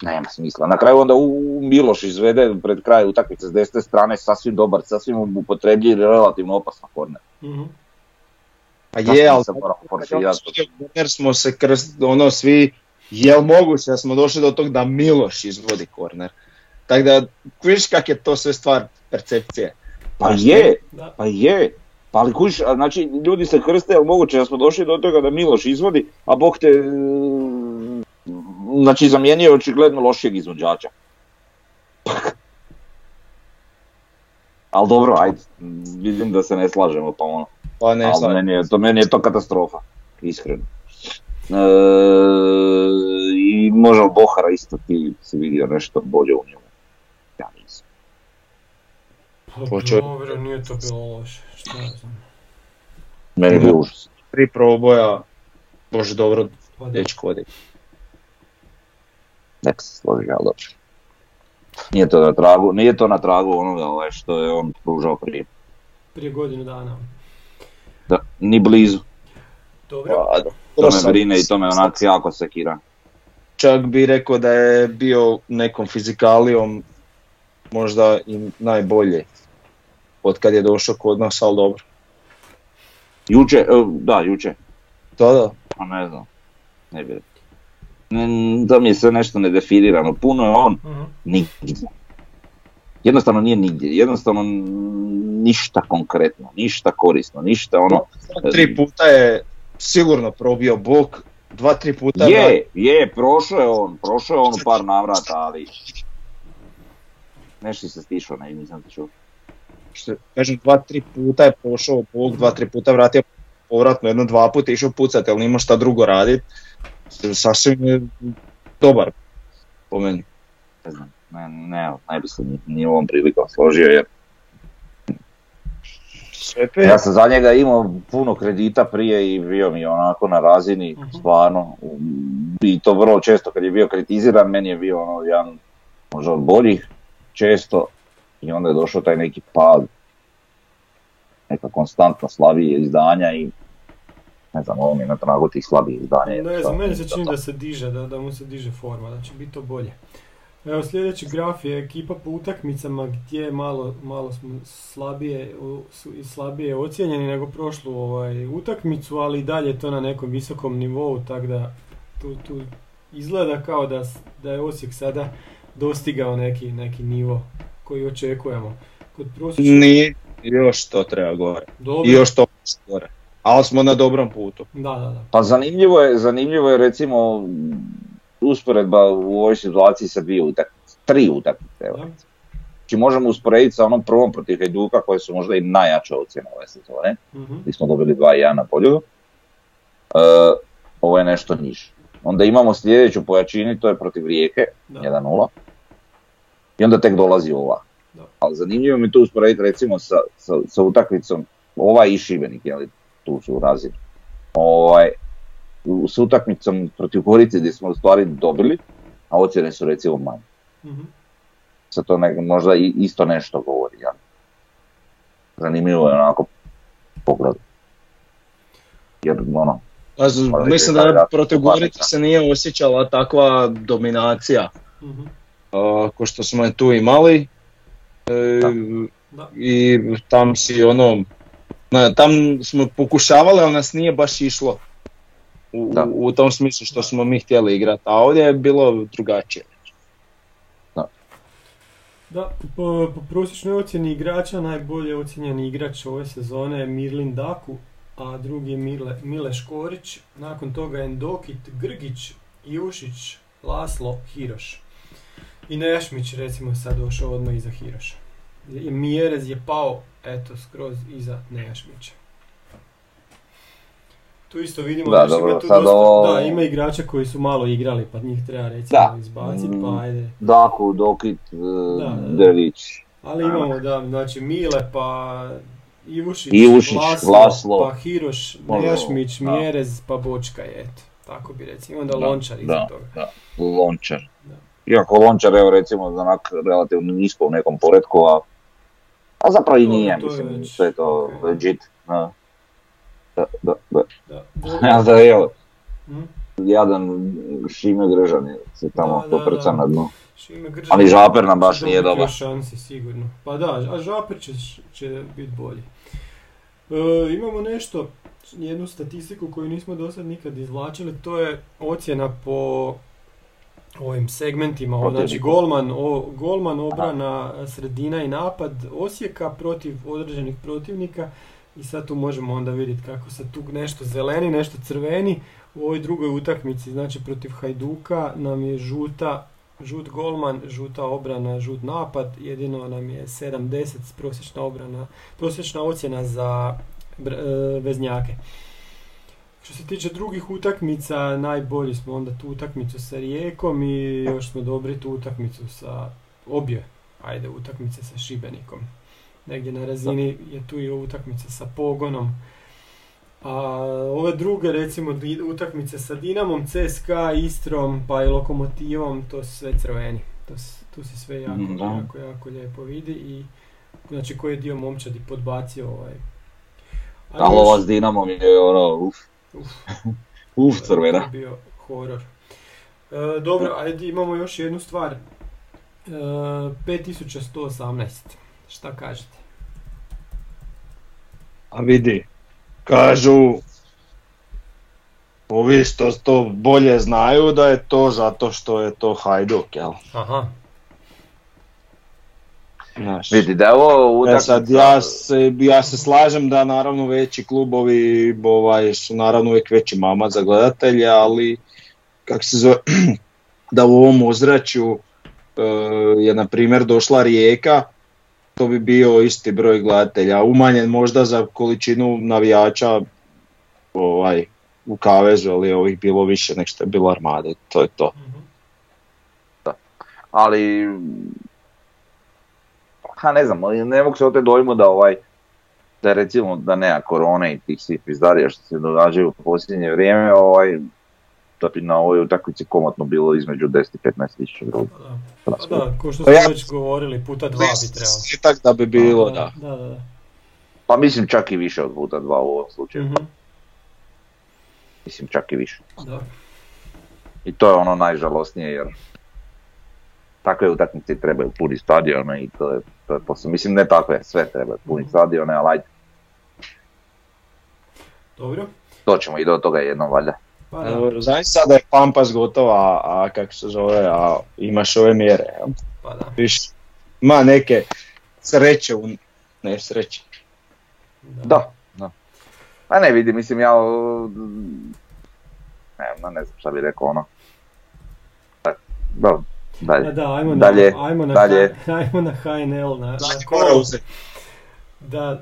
nema smisla. Na kraju onda u Miloš izvede pred kraj utakmice s desne strane sasvim dobar, sasvim upotrebljiv i relativno opasan korner. Mhm. Pa je, ali jer smo se krst, ono svi, jel moguće da smo došli do tog da Miloš izvodi korner. Tako da, vidiš kak je to sve stvar percepcije. Pa Znaš, je, Da. pa je. Pa ali kužiš, a znači ljudi se krste, jel moguće da smo došli do toga da Miloš izvodi, a Bog te, mm, znači zamijenio je očigledno lošijeg izvođača. Ali dobro, ajde, vidim da se ne slažemo, pa ono. Pa ne, Ali meni je, to, meni je to katastrofa, iskreno. E, I možda Bohara isto ti si vidio nešto bolje u njemu. Ja nisam. Pa Počeo- dobro, nije to bilo loše, šta ja znam. Meni je bio užas. tri proboja, bože dobro, Pa da, dečko vodi. Nek se složi, ali dobro. Nije to na tragu, nije to na tragu onoga ovaj, što je on pružao prije. prije godinu dana. Da, ni blizu. Dobro, Pa, To me sam- brine i to me onak jako sekira. Čak bi rekao da je bio nekom fizikalijom možda i najbolje od kad je došao kod nas, ali dobro. Juče, e, da, juče, Da, da. pa ne znam, ne bi To mi je sve nešto nedefinirano, puno je on nigdje. Jednostavno nije nigdje, jednostavno ništa konkretno, ništa korisno, ništa ono... Tri puta je sigurno probio bok, dva, tri puta Je, je, prošao je on, prošao je on u par navrata, ali... Nešto se stišao, ne, nisam te čuo. što kažem, dva, tri puta je pošao bok, dva, tri puta vratio povratno, jedno, dva puta je išao pucat, ali nima šta drugo radit. Sasvim je dobar, po meni. Ne znam, ne, ne, ne bi se ni, ovom prilikom složio jer ja sam za njega imao puno kredita prije i bio mi onako na razini, Mhm. stvarno. I to vrlo često kad je bio kritiziran, meni je bio ono jedan možda od boljih često i onda je došao taj neki pad, neka konstantno slabije izdanja i ne znam, ovo mi je na tragu tih slabijih izdanja. Ne znam, meni se čini da se diže, da, da mu se diže forma, da će biti to bolje. Evo sljedeći graf je ekipa po utakmicama gdje malo, malo smo slabije, su i slabije ocijenjeni nego prošlu ovaj, utakmicu, ali i dalje je to na nekom visokom nivou, tako da tu, tu izgleda kao da, da je Osijek sada dostigao neki, neki nivo koji očekujemo. Kod prosječnog... nije, još to treba gore. Dobro. I još to gore. Ali smo na dobrom putu. Da, da, da. Pa zanimljivo je, zanimljivo je recimo usporedba u ovoj situaciji sa dvije utakmice, tri utakmice. Evo. Znači možemo usporediti sa onom prvom protiv Hajduka koje su možda i najjače ocjene ove sezone. Mhm. Gdje smo dobili 2-1 na poljudu. E, ovo je nešto niže. Onda imamo sljedeću pojačini, to je protiv Rijeke, Da. 1-0. I onda tek dolazi ova. Da. Ali zanimljivo mi to usporediti recimo sa, sa, sa utakmicom, ova i Šibenik, jeli, tu su u razini. Ovaj, s utakmicom protiv Gorice gdje smo u stvari dobili, a ocjene su recimo manje. Mhm. Sad to nek, možda i isto nešto govori, ja. Zanimljivo je onako pogled. Jer ono, Pa z- Moram mislim da da protiv Gorice se nije osjećala takva dominacija Mhm. uh, ko što smo je tu imali. E, Da. I tam si ono, na, tam smo pokušavali, ali nas nije baš išlo. U, Da. u tom smislu što smo mi htjeli igrati, a ovdje je bilo drugačije. Da, po, po prosječnoj ocjeni igrača najbolje ocjenjeni igrač ove sezone je Mirlin Daku, a drugi je Mile, Mile Škorić, nakon toga Endokit, Grgić, Ivušić, Laslo, Hiroš. I Nešmić recimo je sad došao odmah iza Hiroša. I Mjerez je pao, eto, skroz iza Nejašmića. Tu isto vidimo Da, dobro, ima tu sad dosta, ovo- da, ima igrača koji su malo igrali, pa njih treba recimo Da. izbaciti, Mm. pa ajde. Daku, Dokit, e, Da. Drlić, Ali imamo da, znači Mile pa Ivušić, Ivušić, Laslo, Laslo. pa Hiroš, Ono, Nejašmić. Mjerez, pa Bočka je, eto. Tako bi recimo. Onda Da, Lončar iza toga. da. Lončar. Da. Iako Lončar, evo recimo, onak relativno nisko u nekom poretku, a, a zapravo i nije, to je mislim, već- sve je to legit. Da, da, da. da. Da. Ja da evo, Mhm. jadan Šime Grežan je se tamo Da, da, poprca da. na dnu. Gržan Ali Žaper nam baš nije dobar. još šansi, sigurno. Pa da, a Žaper će, će biti bolji. E, imamo nešto jednu statistiku koju nismo do sad nikad izvlačili, to je ocjena po ovim segmentima, o, znači golman, o, golman, obrana, sredina i napad Osijeka protiv određenih protivnika i sad tu možemo onda vidjeti kako se tu nešto zeleni, nešto crveni. U ovoj drugoj utakmici, znači protiv Hajduka, nam je žuta, žut golman, žuta obrana, žut napad, jedino nam je 7-10 prosječna obrana, prosječna ocjena za e, veznjake. Što se tiče drugih utakmica, najbolji smo onda tu utakmicu sa Rijekom i još smo dobri tu utakmicu sa obje, ajde, utakmice sa Šibenikom. Negdje na razini je tu i utakmica sa Pogonom. A ove druge, recimo, utakmice sa Dinamom, CSKA, Istrom, pa i Lokomotivom, to su sve crveni. To, s- tu se sve jako, Mhm, da. jako, jako lijepo vidi i znači koji je dio momčadi podbacio ovaj. A Ali još- ova s Dinamom je ono, uf, Uf. uf crvena. bio horor. E, dobro, ajde imamo još jednu stvar. E, 5118. Šta kažete? A vidi, kažu, ovi što to bolje znaju da je to zato što je to Hajduk, jel? Aha. Znaš. Vidi da je ovo E utakmica... sad, ja se, ja se slažem da naravno veći klubovi ovaj, su naravno uvijek veći mama za gledatelje, ali kako se zove, da u ovom ozračju e, je na primjer došla Rijeka, to bi bio isti broj gledatelja, umanjen možda za količinu navijača ovaj, u kavezu, ali je ovih bilo više nek što je bilo armade, to je to. Mhm. ali ha ne znam, ali ne mogu se otet dojmu da ovaj da je recimo da nema korone i tih svih pizdarija što se događaju u posljednje vrijeme, ovaj, da bi na ovoj utakmici komotno bilo između 10 i 15 tisuća ljudi. Pa da. Pa da, ko što Pa ja- smo već govorili, puta dva bi trebalo. Desetak da bi bilo, da. Da, da, da. Pa mislim čak i više od puta dva u ovom slučaju, Mhm. mislim čak i više. Da. I to je ono najžalosnije jer takve utakmice trebaju puni stadione i to je, to je posao. Mislim ne takve, sve trebaju puni stadione, ali ajde, Dobro. doćemo i do toga jednom valjda. Pa da, Dobro, Znaš sad da je Pampas gotova, a, kako se zove, a imaš ove mjere, jel? pa da. Viš, ima neke sreće u nesreći. Da, da. Pa ne vidi, mislim ja... Ne, ma ne znam šta bi rekao ono. Da, Dobro, dalje. A da, ajmo Dalje, na, ajmo na, dalje. Ajmo na HNL, na, na Znači, kolo. mora uzeti. Da,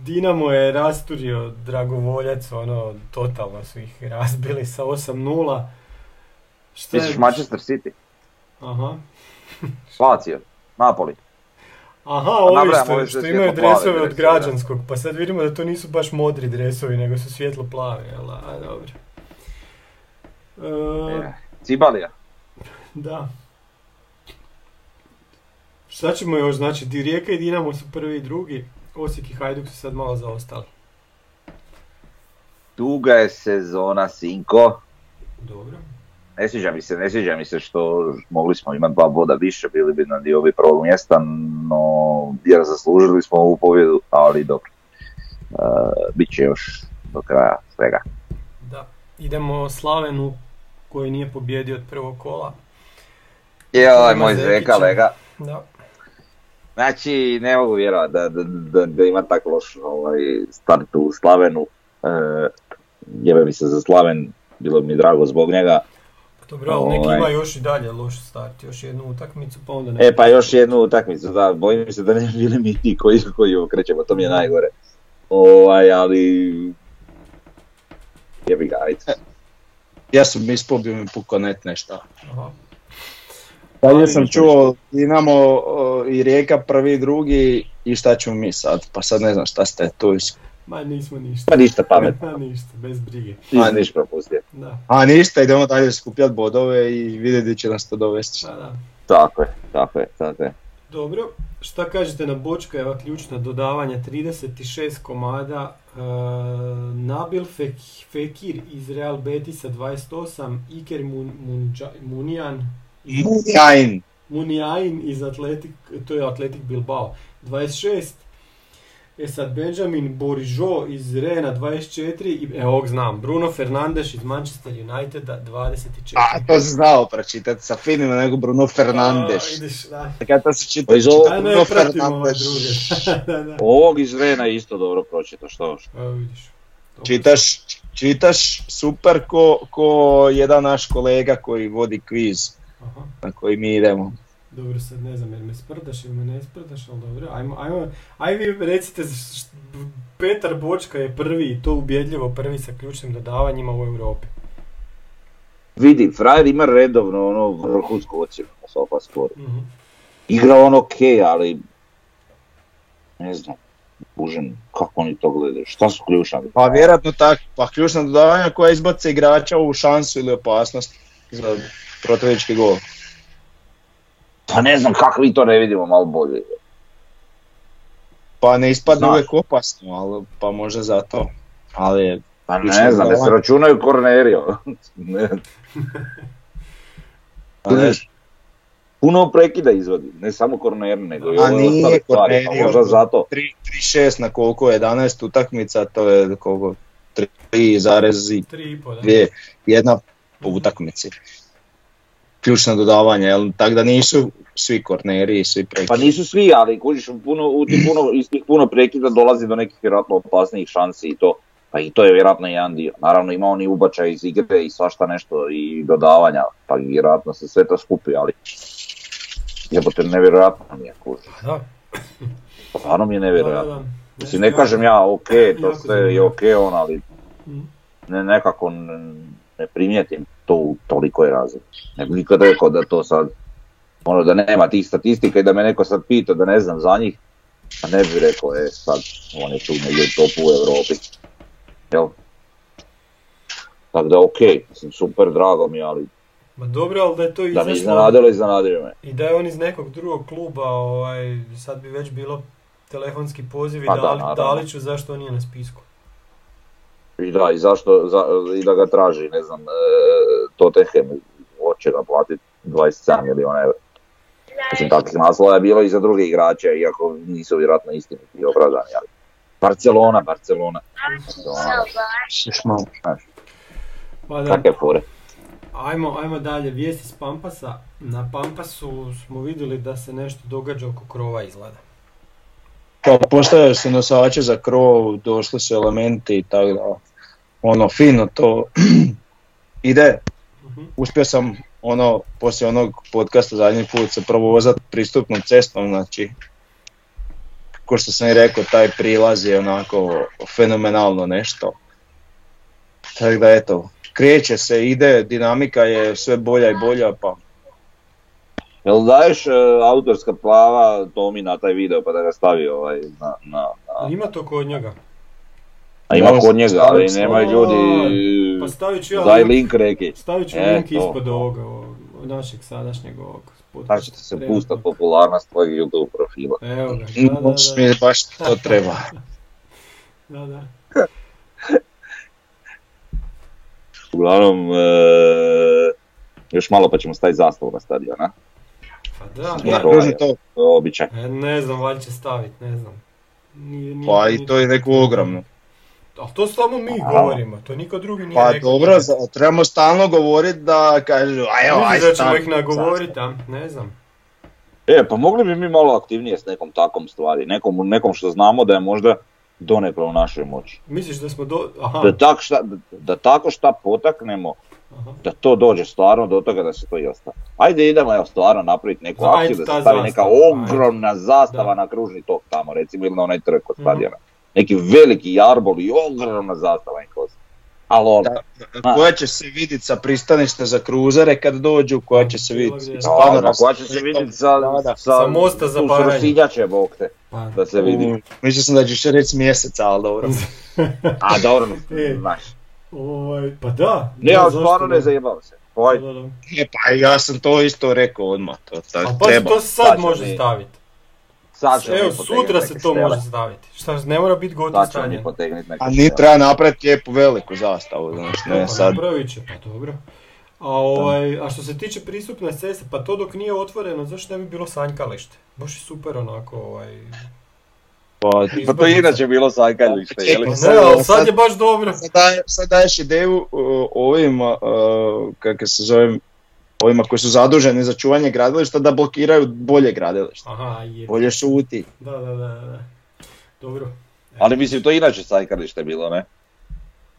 Dinamo je rasturio Dragovoljac, ono, totalno su ih razbili sa 8-0. Šta Misliš Manchester City, Aha. Lazio, Napoli. Aha, ovi što, što imaju dresove od građanskog, pa sad vidimo da to nisu baš modri dresovi, nego su svjetlo plavi, jel? A, dobro. E, E, Cibalija. Da. Šta ćemo još, znači, Di- Rijeka i Dinamo su prvi i drugi, Osijek i Hajduk su sad malo zaostali. Duga je sezona, Sinko. Dobro. Ne sviđa mi se, ne sviđa mi se što mogli smo imati dva boda više, bili bi na diovi prvog mjesta, no jer zaslužili smo ovu pobjedu, ali dobro. E, Biće još do kraja svega. Da. Idemo Slavenu koji nije pobjedio od prvog kola. Joj, moj zeka, lega. Da. Znači, ne mogu vjerovati da, da, da, da ima tako loš ovaj, start u Slavenu. E, jebe mi se za Slaven, bilo bi mi drago zbog njega. Dobro, ali neki Ovaj. ima još i dalje loš start, još jednu utakmicu, pa onda ne. E pa još jednu utakmicu, da, bojim se da ne bi bili mi ti koji, koji okrećemo, to mi je najgore. Ovaj, ali... Jebi ga, ajde. Ja sam ispao bi mi puko net nešto. Aha. Dalje sam čuo Dinamo i Rijeka prvi i drugi i šta ćemo mi sad, pa sad ne znam šta ste tu. Ma nismo ništa. Pa ništa pametno, Ma ništa, bez brige. ma niš propustio. Da, A ništa, idemo dalje skupljati bodove i vidjeti gdje će nas to dovesti. pa da. Tako je, tako je, tako je. Dobro, šta kažete na Bočkajeva ključna dodavanja, 36 komada, e, Nabil Fek- Fekir iz Real Betisa 28, Iker Mun, Munđa- Munijan, Jajn! Munijain iz Atletik, to je Atletik Bilbao, 26, E sad, Benjamin Borižo iz Rena 24, i evo ovog znam, Bruno Fernandes iz Manchester Uniteda 24. A, to si znao pročitati sa finima nego Bruno Fernandes. A, ideš, da. Kad to si čitao, Pa iz ovog- Bruno Fernandes. druge. da, da. Ovog iz Rena je isto dobro pročito, što što. Evo vidiš. Dobro. Čitaš, čitaš super ko, ko jedan naš kolega koji vodi kviz Aha. na koji mi idemo. Dobro, sad ne znam, jel me sprdaš ili me ne sprdaš, ali dobro, ajmo, ajmo, aj vi recite, Petar Bočka je prvi i to ubjedljivo prvi sa ključnim dodavanjima u Europi. Vidi, frajer ima redovno ono vrhunsku ocjenu na SofaScore. Mhm. Igra on ok, ali ne znam, bužem, kako oni to gledaju, šta su ključna? Pa vjerojatno tak, pa ključna dodavanja koja izbace igrača u šansu ili opasnost za protivnički gol. Pa ne znam kako mi to ne vidimo malo bolje. Pa ne ispadne Znaš. uvijek opasno, ali, pa možda zato. Ali Pa ne znam, ne se računaju kornerio. Ne, a ne, Puno prekida izvodi, ne samo korner, nego i nije ostale stvari, pa možda zato. 3-6 na koliko 11 utakmica, to je koliko 3,2, Tri i po, da. jedna po utakmici. Ključna dodavanja, jel? Tako da nisu svi korneri i svi prekidi. Pa nisu svi, ali kužiš, puno, u ti puno, iz tih puno prekida dolazi do nekih vjerojatno opasnijih šansi i to. Pa i to je vjerojatno jedan dio. Naravno ima oni ubačaj iz igre i svašta nešto i dodavanja, pa vjerojatno se sve to skupi, ali jebote nevjerojatno mi je kužiš. Pa Da, Stvarno mi je da, da, nevjerojatno. da. Mislim, ne kažem ja, ok, to sve je ok, on, ali Mhm. ne, nekako ne primijetim to u tolikoj razini. Ne bi nikad rekao da to sad, ono da nema tih statistika i da me neko sad pita da ne znam za njih, a ne bi rekao, e sad, on je tu negdje u topu u Europi. Jel? Tako da ok, mislim, super, drago mi ali Ma dobro, ali da je to da me izašlo iznenadilo, iznenadilo me. i da je on iz nekog drugog kluba, ovaj, sad bi već bilo telefonski poziv i Pa da, naravno. Daliću zašto on nije na spisku. I da, i zašto, za, i da ga traži, ne znam, e, Tottenham hoće ga platiti 27 milijuna eura. Mislim, takvih naslova je bilo i za druge igrače, iako nisu vjerojatno istiniti i opravdani, ali Barcelona, Barcelona. Barcelona, znaš, Pa da, kakve fore. ajmo, ajmo dalje, vijesti s Pampasa. Na Pampasu smo vidjeli da se nešto događa oko krova izgleda. Pa postavljaju se nosače za krov, došli su elementi i tako da. Ono, fino to ide. Mhm. Uspio sam ono, poslije onog podcasta zadnji put se provozat pristupnom cestom, znači ko što sam i rekao, taj prilaz je onako fenomenalno nešto. Tako da eto, kreće se, ide, dinamika je sve bolja i bolja, pa Jel daješ e, autorska plava Tomi na taj video pa da ga stavi ovaj na, na, na... Ima to kod njega. A ima kod njega, ali se. ljudi... Pa stavit ću ja Daj link. link reki. Stavit ću E, link to. ispod ovoga, ovog, našeg sadašnjeg ovog podcasta. Ćete se pustat popularnost tvojeg YouTube profila. Evo ga, da, da, baš mi da. je baš to treba. da, da. Uglavnom, e, još malo pa ćemo staviti zastavu na stadion, Pa da, Ja, e, Kruži to, To je običaj. e, ne znam, valjda će stavit, ne znam. Nije, nije, pa nije- i to je neko ogromno. A to samo mi A. govorimo, to niko drugi nije Pa rekao. dobro, za- trebamo stalno govoriti da kažu, a evo, aj da ćemo ih nagovoriti, a? Ne znam. E, pa mogli bi mi malo aktivnije s nekom takvom stvari, nekom, nekom što znamo da je možda donekle u našoj moći. Misliš da smo do... Aha, Da, tak šta, da, da tako šta potaknemo. Da to dođe stvarno do toga da se to i ostane. Ajde idemo evo stvarno napraviti neku Ajde, akciju da se stavi neka ogromna zastava Da. na kružni tok tamo, recimo ili na onaj trg kod Mhm. stadiona. Neki veliki jarbol i ogromna zastava neka ostane. Ali ono, Da, koja će se vidjeti sa pristaništa za kruzere kad dođu, koja će se vidjeti gdje. stvarno pa koja će se vidjeti sa, Da, da. sa, Sa mosta za bog te, Pa, da se vidi. U, Mislio sam da ćeš reći mjesec, ali dobro. A dobro, E. znaš. Ovaj, pa da. Ne, zašto stvarno ne zajebavam se. Ovaj, da, da. E, pa ja sam to isto rekao odmah, to, to A pa treba. to sad može mi- staviti. sad ćemo Evo, sutra se to štele. može staviti. Šta, ne mora biti gotovo stanje. A ni treba napraviti lijepu veliku zastavu, znaš, ne Pa sad. napravit će, pa dobro. A, ovaj, a što se tiče pristupne ceste, pa to dok nije otvoreno, zašto ne bi bilo sanjkalište? Baš je super onako, ovaj... Pa, Pa to je inače bilo sajkalište, je li? Čekaj, Ne, ali sad je baš dobro. sad, daje- sad daješ ideju uh, ovima, uh, kako se zove, ovima koji su zaduženi za čuvanje gradilišta da blokiraju bolje gradilište. Aha, je. Bolje šuti. Da, da, da, da. Dobro. Ali mislim, to je inače sajkalište bilo, ne?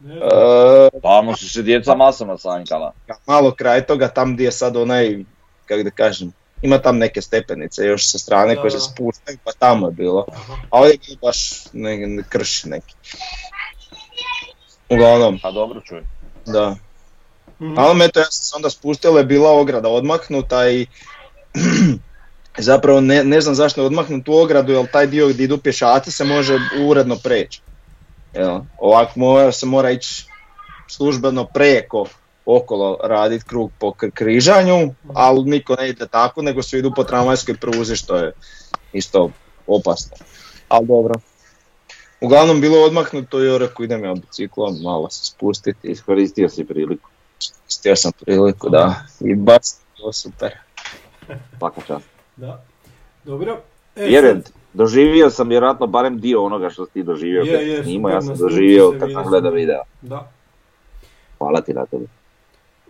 Ne. Uh, Tamo su se djeca masama sanjkala. malo kraj toga, tam gdje je sad onaj, kako da kažem, ima tam neke stepenice još sa strane Da, koje se spuštaju, pa tamo je bilo. A ovdje je baš ne, ne krš neki. Uglavnom, Pa dobro čuj. da. Mhm. Ali eto, ja sam se onda spustila, je bila ograda odmaknuta i zapravo ne, ne znam zašto je odmaknut tu ogradu, jer taj dio gdje idu pješaci se može uredno preći. Jel? Ovako mora, se mora ići službeno preko okolo raditi krug po kr- križanju, ali niko ne ide tako, nego svi idu po tramvajskoj pruzi što je isto opasno. Ali dobro. Uglavnom bilo odmaknuto i rekao idem ja biciklom malo se spustiti. Iskoristio si priliku. Istio sam priliku, da. I baš bilo super. Svaka čast. Da. Dobro. E, Vjerujem, doživio sam vjerojatno barem dio onoga što si ti doživio Je, kad je, snimao, ja sam doživio kad sam gledao video. Da. Hvala ti na tebi.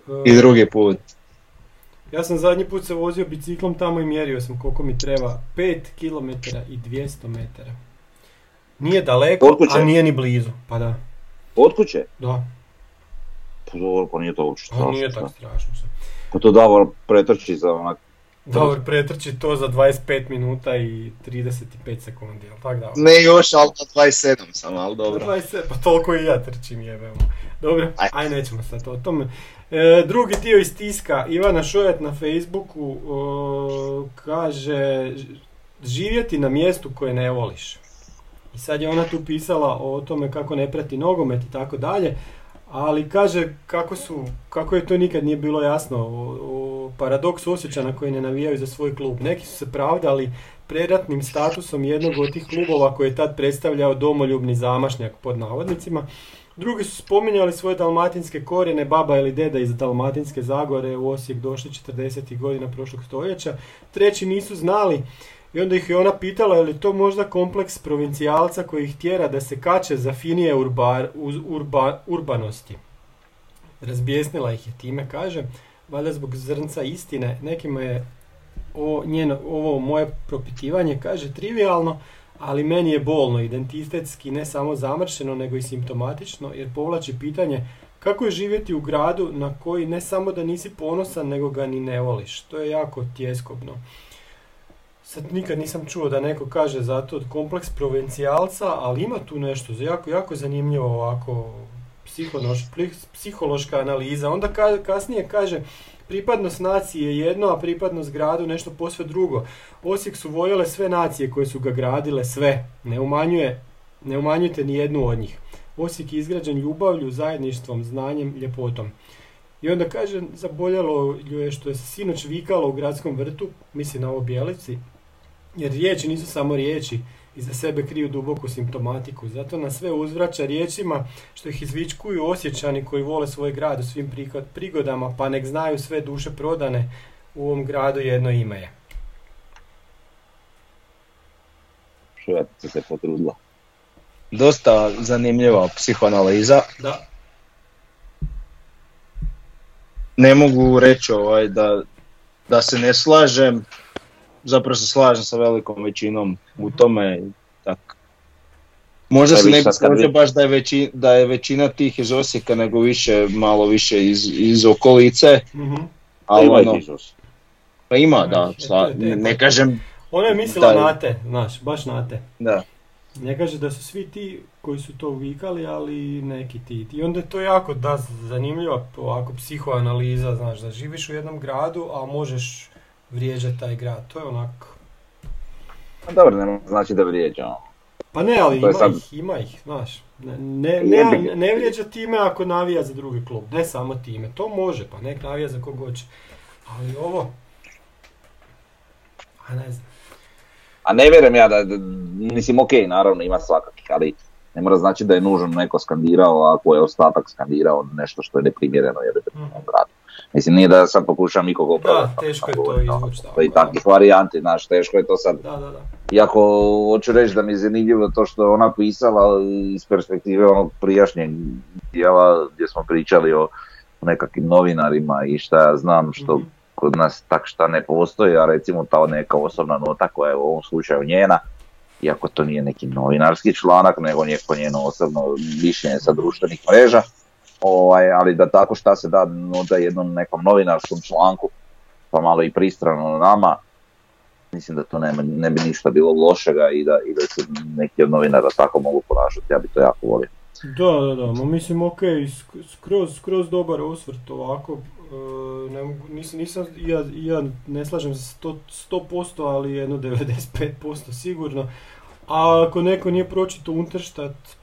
E, I drugi put. Ja sam zadnji put se vozio biciklom tamo i mjerio sam koliko mi treba. 5 km i 200 metara. Nije daleko, a nije ni blizu. Pa da, Od kuće? da. Pa dobro, pa nije to uopće strašno. nije tako strašno sve. Pa to Davor pretrči za onak... Dobro, pretrči to za 25 minuta i 35 sekundi, jel tak da? Ne još, ali na 27 sam, ali dobro. 20, pa toliko i ja trčim jebemo. Dobro, Aj. aj nećemo sad o tome. E, drugi dio iz tiska, Ivana Šojet na Facebooku kaže "Ž- živjeti na mjestu koje ne voliš. I sad je ona tu pisala o tome kako ne prati nogomet i tako dalje, ali kaže kako su, kako je to nikad nije bilo jasno o, o paradoksu osjećana koji ne navijaju za svoj klub. Neki su se pravdali preratnim statusom jednog od tih klubova koji je tad predstavljao domoljubni zamašnjak pod navodnicima. Drugi su spominjali svoje dalmatinske korijene, baba ili deda iz Dalmatinske Zagore u Osijek došli 40. godina prošlog stoljeća. Treći nisu znali i onda ih je ona pitala je li to možda kompleks provincijalca koji ih tjera da se kače za finije urbar, urba- urbanosti. Razbijesnila ih je time, kaže, valjda zbog zrnca istine, nekima je o, njeno, ovo moje propitivanje, kaže, trivialno, ali meni je bolno, identitetski ne samo zamršeno, nego i simptomatično, jer povlači pitanje kako je živjeti u gradu na koji ne samo da nisi ponosan, nego ga ni ne voliš. To je jako tjeskobno. Sad nikad nisam čuo da neko kaže za to kompleks provincijalca, ali ima tu nešto jako, jako zanimljivo ovako psihološka analiza. Onda ka- kasnije kaže pripadnost naciji je jedno, a pripadnost gradu nešto posve drugo. Osijek su voljele sve nacije koje su ga gradile, sve. Ne umanjuje, ne umanjujte ni jednu od njih. Osijek je izgrađen ljubavlju, zajedništvom, znanjem, ljepotom. I onda kaže, zaboljelo ju je što je sinoć vikalo u gradskom vrtu, misli na ovo bijelici, jer riječi nisu samo riječi, iza sebe kriju duboku simptomatiku. Zato na sve uzvraća riječima što ih izvičkuju osjećani koji vole svoj grad u svim prigodama, pa nek znaju sve duše prodane, u ovom gradu jedno ime je. Šujatica se potrudila. Dosta zanimljiva psihoanaliza. Da, Ne mogu reći ovaj, da, da se ne slažem, zapravo se slažem sa velikom većinom u tome. i Tak. Možda se ne bi složio baš da je, veći, da je većina tih iz Osijeka, nego više, malo više iz, iz okolice. mhm. Ali Ima ono, pa ima, da, ih, sla- ne, ne kažem, Ona je mislila Da. na te, znaš, baš na te. da. Ne kaže da su svi ti koji su to vikali, ali neki ti. I onda je to jako da, zanimljiva ovako psihoanaliza, znaš, da živiš u jednom gradu, a možeš vrijeđati taj grad. To je onako... Pa dobro, ne znači da vrijeđa. ono. Pa ne, ali ima sad- ih, ima ih, znaš. Ne, ne, ne, ne vrijeđa time ako navija za drugi klub, ne samo time. To može, pa nek navija za kog hoće. Ali ovo... A ne znam. A ne vjerujem ja da, da- mislim ok, naravno ima svakakih, ali ne mora znači da je nužno neko skandirao ako je ostatak skandirao nešto što je neprimjereno jer je u gradu. Mislim, nije da sad pokušam nikog opravdati. Da, teško je to izvući. To i takvih varijanti, znaš, teško je to sad Da, da, da. Iako hoću reći da mi je zanimljivo to što je ona pisala iz perspektive onog prijašnjeg dijela gdje smo pričali o nekakvim novinarima i šta ja znam što Mhm. kod nas tak šta ne postoji, a recimo ta neka osobna nota koja je u ovom slučaju njena, iako to nije neki novinarski članak, nego neko njeno osobno mišljenje sa društvenih mreža, ovaj, ali da tako šta se da nota jednom nekom novinarskom članku, pa malo i pristrano nama, mislim da to nema, ne bi ništa bilo lošega i da, i da se neki od novinara tako mogu ponašati, ja bi to jako volio. Da, da, da, ma mislim ok, sk- skroz, skroz dobar osvrt ovako, e, ne mogu, nisam, ja, ja ne slažem se 100%, 100% ali jedno 95% sigurno, a ako neko nije pročitao Unterstadt,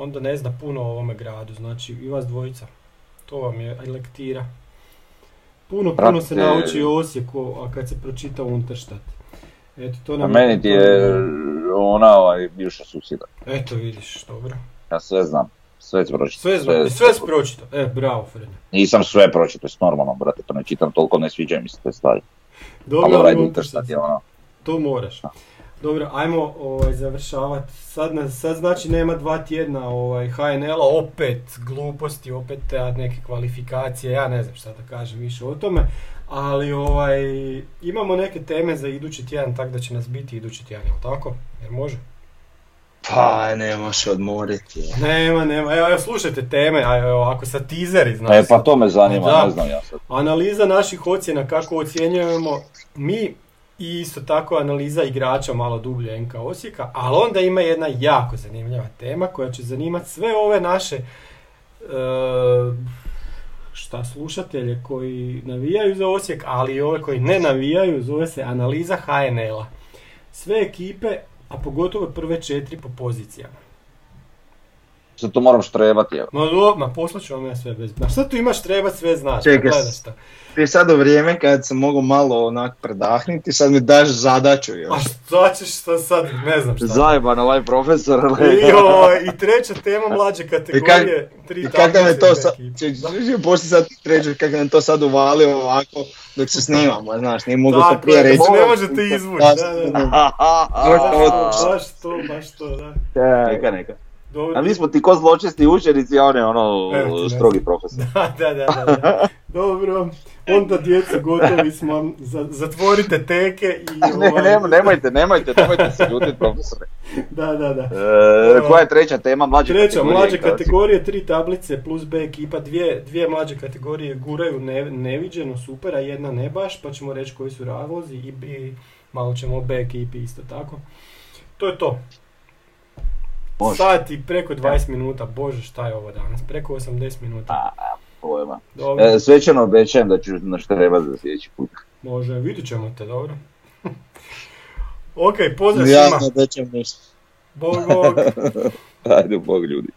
onda ne zna puno o ovome gradu, znači i vas dvojica, to vam je lektira. Puno, puno se nauči o Osijeku, a kad se pročita Unterstadt. Eto, to A nam meni ti je ona ovaj, bivša susjeda. Eto vidiš, dobro. Ja sve znam. Sve pročitao. Sve, sve, sve si pročitao. E, bravo, Fred. Nisam sve pročitao, s normalno, brate, to ne čitam toliko, ne sviđaju mi se te stvari. Dobro, Ali ovaj Unterstadt je ono, To moraš. Dobro, ajmo ovaj, završavati. Sad, na- sad znači nema dva tjedna ovaj, HNL-a, opet gluposti, opet te neke kvalifikacije, ja ne znam šta da kažem više o tome. Ali ovaj, imamo neke teme za idući tjedan, tako da će nas biti idući tjedan, jel tako? Jer može? Pa, nemaš odmoriti. Nema, nema. Evo, evo slušajte teme, a evo, ako sa teaseri, znaš. E pa to me zanima, Da. ne znam ja sad. Analiza naših ocjena kako ocjenjujemo mi i isto tako analiza igrača malo dublje NK Osijeka, ali onda ima jedna jako zanimljiva tema koja će zanimati sve ove naše e, šta slušatelje koji navijaju za Osijek, ali i ove koji ne navijaju, zove se analiza HNL-a. Sve ekipe, a pogotovo prve četiri po pozicijama. Sad to moram štrebati, evo. Ma, do, ma poslat ću vam ja sve bez... Ma šta tu imaš treba sve znaš, Čekaj. Ti sad u vrijeme kad sam mogao malo onak predahniti, sad mi daš zadaću A još. šta ćeš šta sad, ne znam šta. Zajeban ovaj profesor, I, ovaj, I treća tema mlađe kategorije, tri I kak nam je to sad, poslije sad treću, kak nam je to sad uvalio ovako dok se snimamo, znaš, nije mogu to prije je, reći. ne možete izvući, da, da, da. Baš to, baš to, da. Neka, neka. Dobro. A mi smo ti ko zločesti učenici, a on je ono Evo strogi profesor. Da, da, da, da. Dobro, onda djeco gotovi smo, zatvorite teke i Ne, ovaj, ne, nemojte, nemojte, nemojte se ljutiti profesore. Da, da, da. E, koja je treća tema? Mlađe Treća, kategorije mlađe kategorije, tri tablice plus B ekipa, dvije, dvije mlađe kategorije guraju ne, neviđeno, super, a jedna ne baš, pa ćemo reći koji su razlozi i, i malo ćemo o B ekipi isto tako. To je to. Može. Sat i preko 20 minuta, bože šta je ovo danas, preko 80 minuta. Pojma. Dobro, E, svečano obećajem da ću na treba za sljedeći put. može, vidit ćemo te, dobro. ok, pozdrav Ja svima, ne obećam ništa. bog, bog. Ajde, bog ljudi.